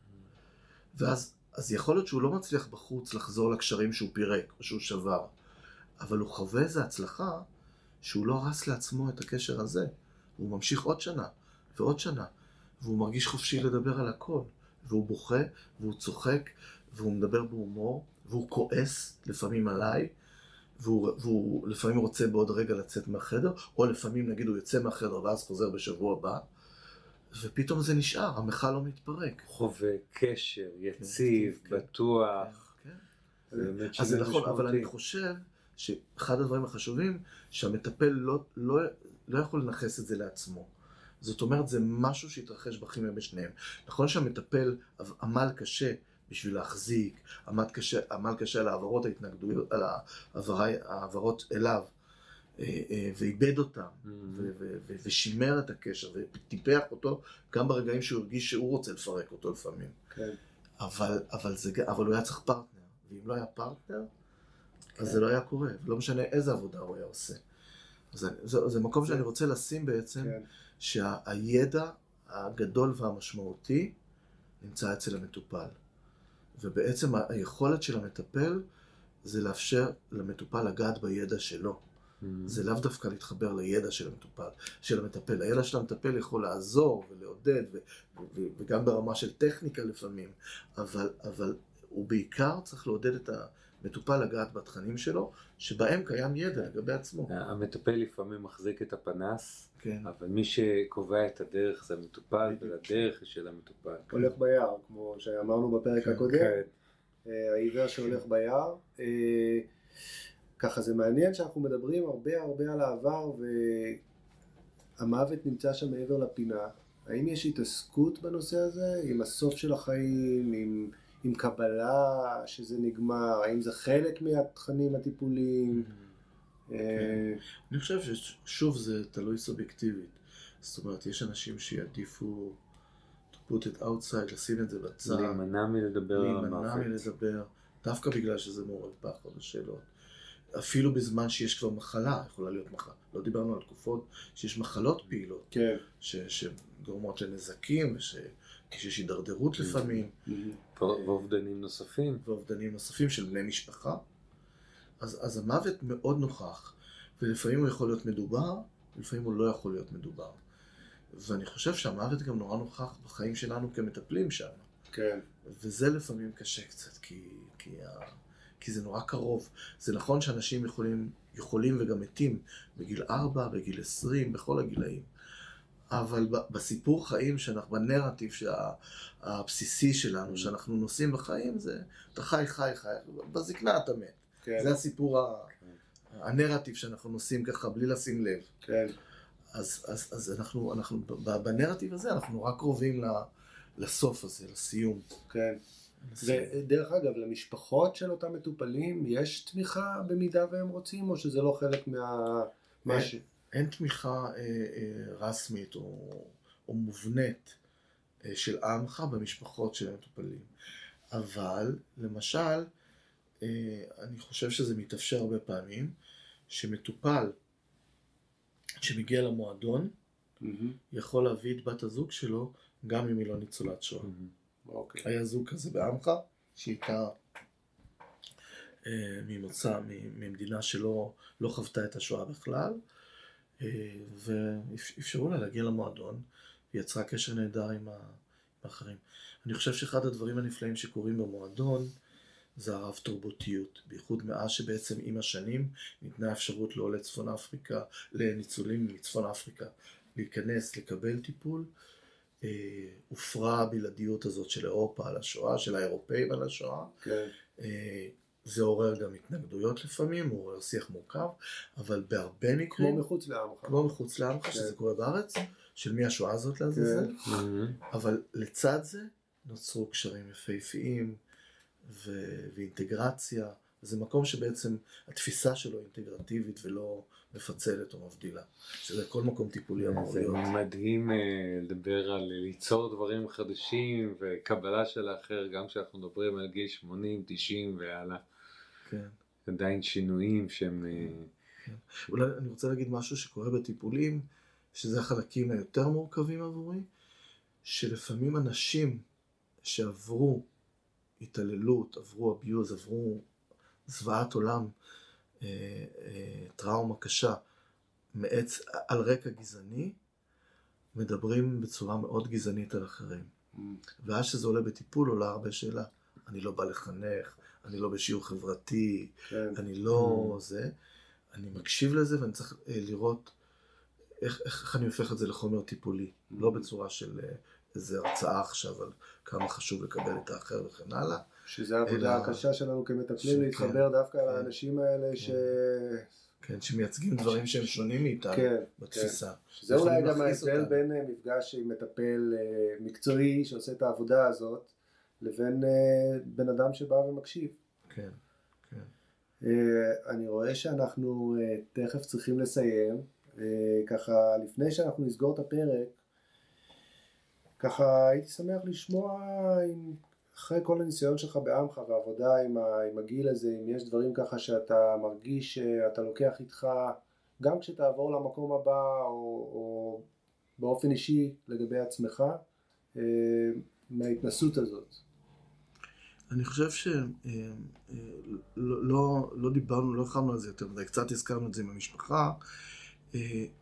ואז אז יכול להיות שהוא לא מצליח בחוץ לחזור לקשרים שהוא פירק או שהוא שבר, אבל הוא חווה איזו הצלחה שהוא לא הרס לעצמו את הקשר הזה. הוא ממשיך עוד שנה ועוד שנה, והוא מרגיש חופשי לדבר על הכל, והוא בוכה, והוא צוחק, והוא מדבר בהומור, והוא כועס לפעמים עליי, והוא, והוא לפעמים רוצה בעוד רגע לצאת מהחדר, או לפעמים נגיד הוא יוצא מהחדר ואז חוזר בשבוע הבא, ופתאום זה נשאר, המכל לא מתפרק. חווה קשר, יציב, כן, בטוח. כן, כן. אז זה נכון, אבל אני חושב שאחד הדברים החשובים, שהמטפל לא, לא, לא יכול לנכס את זה לעצמו. זאת אומרת, זה משהו שהתרחש בכימיה בשניהם. נכון שהמטפל עמל קשה בשביל להחזיק, עמל קשה, עמל קשה על העברות ההתנגדויות, על העברות אליו. אה, אה, ועיבד אותם, mm-hmm. ושימר את הקשר, וטיפח אותו גם ברגעים שהוא הרגיש שהוא רוצה לפרק אותו לפעמים. כן. אבל, אבל, זה, אבל הוא היה צריך פרטנר, ואם לא היה פרטנר, כן. אז זה לא היה קורה, ולא משנה איזה עבודה הוא היה עושה. זה, זה, זה מקום שאני רוצה לשים בעצם, כן. שהידע הגדול והמשמעותי נמצא אצל המטופל. ובעצם היכולת של המטפל זה לאפשר למטופל לגעת בידע שלו. Mm-hmm. זה לאו דווקא להתחבר לידע של המטופל, של המטפל. הידע של המטפל יכול לעזור ולעודד, ו- ו- וגם ברמה של טכניקה לפעמים, אבל, אבל הוא בעיקר צריך לעודד את המטופל לגעת בתכנים שלו, שבהם קיים ידע לגבי עצמו. המטפל לפעמים מחזיק את הפנס, כן. אבל מי שקובע את הדרך זה המטופל, ולדרך היא של המטופל. הולך ביער, כמו שאמרנו בפרק כן, הקודם. כן. אה, העיוור שהולך ביער. אה, ככה זה מעניין שאנחנו מדברים הרבה הרבה על העבר והמוות נמצא שם מעבר לפינה. האם יש התעסקות בנושא הזה, עם הסוף של החיים, עם, עם קבלה שזה נגמר, האם זה חלק מהתכנים הטיפוליים? כן. אני חושב ששוב זה תלוי סובייקטיבית. זאת אומרת, יש אנשים שיעדיפו to put it outside, לשים את זה בצד. להימנע מלדבר על המוות. להימנע מלדבר, דווקא בגלל שזה מעורר פחד ושאלות. אפילו בזמן שיש כבר מחלה, יכולה להיות מחלה. לא דיברנו על תקופות שיש מחלות פעילות, כן. ש, שגורמות לנזקים, ושיש הידרדרות mm-hmm. לפעמים. Mm-hmm. ואובדנים נוספים. ואובדנים נוספים של בני משפחה. אז, אז המוות מאוד נוכח, ולפעמים הוא יכול להיות מדובר, ולפעמים הוא לא יכול להיות מדובר. ואני חושב שהמוות גם נורא נוכח בחיים שלנו כמטפלים שם. כן. וזה לפעמים קשה קצת, כי, כי כי זה נורא קרוב. זה נכון שאנשים יכולים, יכולים וגם מתים בגיל 4, בגיל 20, בכל הגילאים. אבל בסיפור חיים, שאנחנו, בנרטיב הבסיסי שלנו, שאנחנו נוסעים בחיים, זה אתה חי, חי, חי, בזקנה אתה מת. כן. זה הסיפור, כן. הנרטיב שאנחנו נוסעים ככה בלי לשים לב. כן. אז, אז, אז אנחנו, אנחנו, בנרטיב הזה אנחנו נורא קרובים לסוף הזה, לסיום. כן. ודרך אגב, למשפחות של אותם מטופלים יש תמיכה במידה והם רוצים, או שזה לא חלק מה... מה ש... אין תמיכה אה, אה, רסמית או, או מובנית אה, של עמך במשפחות של המטופלים. אבל, למשל, אני חושב שזה מתאפשר הרבה פעמים, שמטופל שמגיע למועדון, מהמם. יכול להביא את בת הזוג שלו גם אם היא לא ניצולת שואה. אוקיי. היה זוג כזה בעמך, שהייתה אה, ממוצא, ממדינה שלא לא חוותה את השואה בכלל, אה, ואפשרו לה להגיע למועדון, והיא יצרה קשר נהדר עם ה- עם האחרים. אני חושב שאחד הדברים הנפלאים שקורים במועדון זה הרב תרבותיות, בייחוד מאז שבעצם עם השנים ניתנה אפשרות לעולי צפון אפריקה, לניצולים מצפון אפריקה, להיכנס, לקבל טיפול. אה, הופרה הבלעדיות הזאת של אירופה על השואה, של האירופאים על השואה. כן. אה, זה עורר גם התנגדויות לפעמים, הוא עורר שיח מורכב, אבל בהרבה כמו מקרים, מחוץ לעמך. כמו מחוץ לעמך, כן. שזה קורה בארץ, של מי השואה הזאת לעזאזל, אבל לצד זה נוצרו קשרים יפהפיים ו- ואינטגרציה. זה מקום שבעצם התפיסה שלו אינטגרטיבית ולא מפצלת או מבדילה. שזה כל מקום טיפולי אמור זה להיות. מדהים אה, לדבר על ליצור דברים חדשים וקבלה של האחר, גם כשאנחנו מדברים על גיל 80, 90 והלאה. כן. עדיין שינויים שהם... אה, אולי אני רוצה להגיד משהו שקורה בטיפולים, שזה החלקים היותר מורכבים עבורי, שלפעמים אנשים שעברו התעללות, עברו abuse, עברו זוועת עולם, אה, אה, טראומה קשה, מעץ, על רקע גזעני, מדברים בצורה מאוד גזענית על אחרים. ואז שזה עולה בטיפול עולה הרבה שאלה. אני לא בא לחנך, אני לא בשיעור חברתי, כן. אני לא זה, אני מקשיב לזה ואני צריך אה, לראות איך, איך אני הופך את זה לחומר טיפולי, לא בצורה של איזה הרצאה עכשיו על כמה חשוב לקבל את האחר וכן הלאה. שזה העבודה אלא- הקשה שלנו כמטפלים, שכן. להתחבר דווקא כן. לאנשים האלה ש... כן, שמייצגים דברים שהם שונים מאיתנו כן, בתפיסה. זה אולי גם ההבדל. בין אה, מפגש עם מטפל אה, מקצועי שעושה את העבודה הזאת, לבין אה, בן אדם שבא ומקשיב. כן, כן. אני רואה שאנחנו תכף צריכים לסיים, ככה לפני שאנחנו נסגור את הפרק, ככה הייתי שמח לשמוע אם אחרי כל הניסיון שלך בעמך והעבודה עם, ה, עם הגיל הזה, אם יש דברים ככה שאתה מרגיש שאתה לוקח איתך, גם כשתעבור למקום הבא או, או באופן אישי לגבי עצמך, אה, מההתנסות הזאת. אני חושב שלא לא, לא דיברנו, לא הרחבנו על זה יותר מדי, קצת הזכרנו את זה עם המשפחה, אה,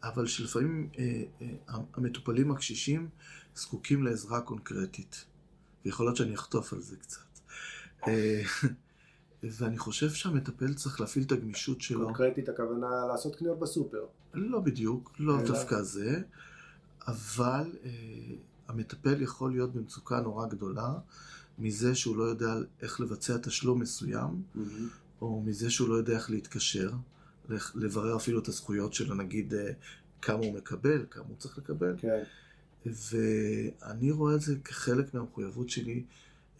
אבל שלפעמים אה, אה, המטופלים הקשישים זקוקים לעזרה קונקרטית. ויכול להיות שאני אחטוף על זה קצת. אה, *laughs* ואני חושב שהמטפל צריך להפעיל את הגמישות שלו. קונקרטית הכוונה לעשות קניות בסופר. לא בדיוק, לא? דווקא זה, אבל אה, המטפל יכול להיות במצוקה נורא גדולה מזה שהוא לא יודע איך לבצע תשלום מסוים, או מזה שהוא לא יודע איך להתקשר, לברר אפילו את הזכויות שלו, נגיד אה, כמה הוא מקבל, כמה הוא צריך לקבל. כן. ואני רואה את זה כחלק מהמחויבות שלי,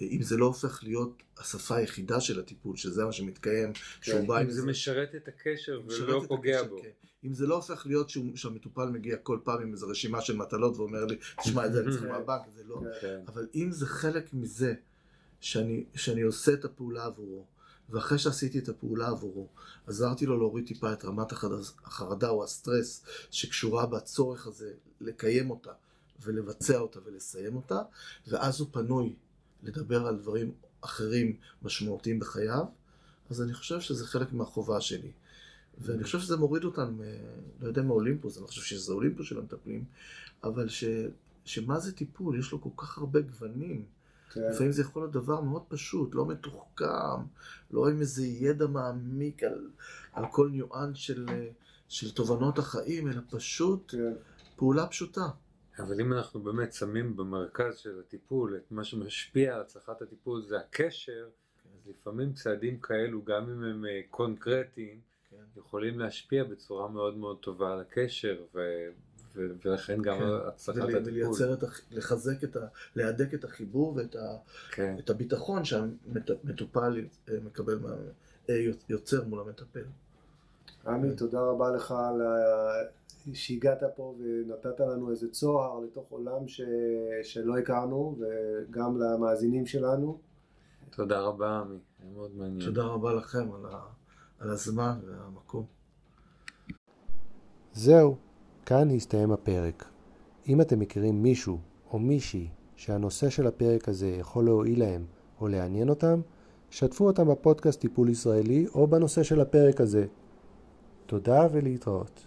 אם זה לא הופך להיות השפה היחידה של הטיפול, שזה מה שמתקיים, שהוא בא אם עם זה משרת את הקשר ולא את פוגע הקשר, בו. כן. אם זה לא הופך להיות שהוא, שהמטופל מגיע כל פעם עם איזו רשימה של מטלות ואומר לי, תשמע, את זה אני צריך מהבנק, זה לא. כן. אבל אם זה חלק מזה שאני, שאני עושה את הפעולה עבורו, ואחרי שעשיתי את הפעולה עבורו, עזרתי לו להוריד טיפה את רמת החרדה, או הסטרס שקשורה בצורך הזה לקיים אותה ולבצע אותה ולסיים אותה, ואז הוא פנוי לדבר על דברים אחרים משמעותיים בחייו, אז אני חושב שזה חלק מהחובה שלי. ואני חושב שזה מוריד אותם, אה, לא יודע מאולימפוס, אני לא חושב שזה אולימפוס של המטפלים, אבל ש, שמה זה טיפול? יש לו כל כך הרבה גוונים. כן. לפעמים זה יכול להיות דבר מאוד פשוט, לא מתוחכם, לא עם איזה ידע מעמיק על, על כל ניואנס של, של תובנות החיים, אלא פשוט כן. פעולה פשוטה. אבל אם אנחנו באמת שמים במרכז של הטיפול את מה שמשפיע על הצלחת הטיפול זה הקשר, אז לפעמים צעדים כאלו, גם אם הם אה, קונקרטיים, כן. יכולים להשפיע בצורה מאוד מאוד טובה על הקשר, ו... ולכן גם כן. הצלחת ול- הטיפול. ולייצר את, הח- לחזק את ה... להדק את החיבור ואת ה... כן. את הביטחון שהמטופל אה, מקבל, מה- אה, יוצר מול המטפל. עמי. תודה רבה לך על שהגעת פה ונתת לנו איזה צוהר לתוך עולם ש... שלא הכרנו, וגם למאזינים שלנו. תודה רבה, עמי. היה מאוד מעניין. תודה רבה לכם על, ה... על הזמן והמקום. זהו, כאן הסתיים הפרק. אם אתם מכירים מישהו או מישהי שהנושא של הפרק הזה יכול להועיל להם או לעניין אותם, שתפו אותם בפודקאסט טיפול ישראלי או בנושא של הפרק הזה. תודה ולהתראות.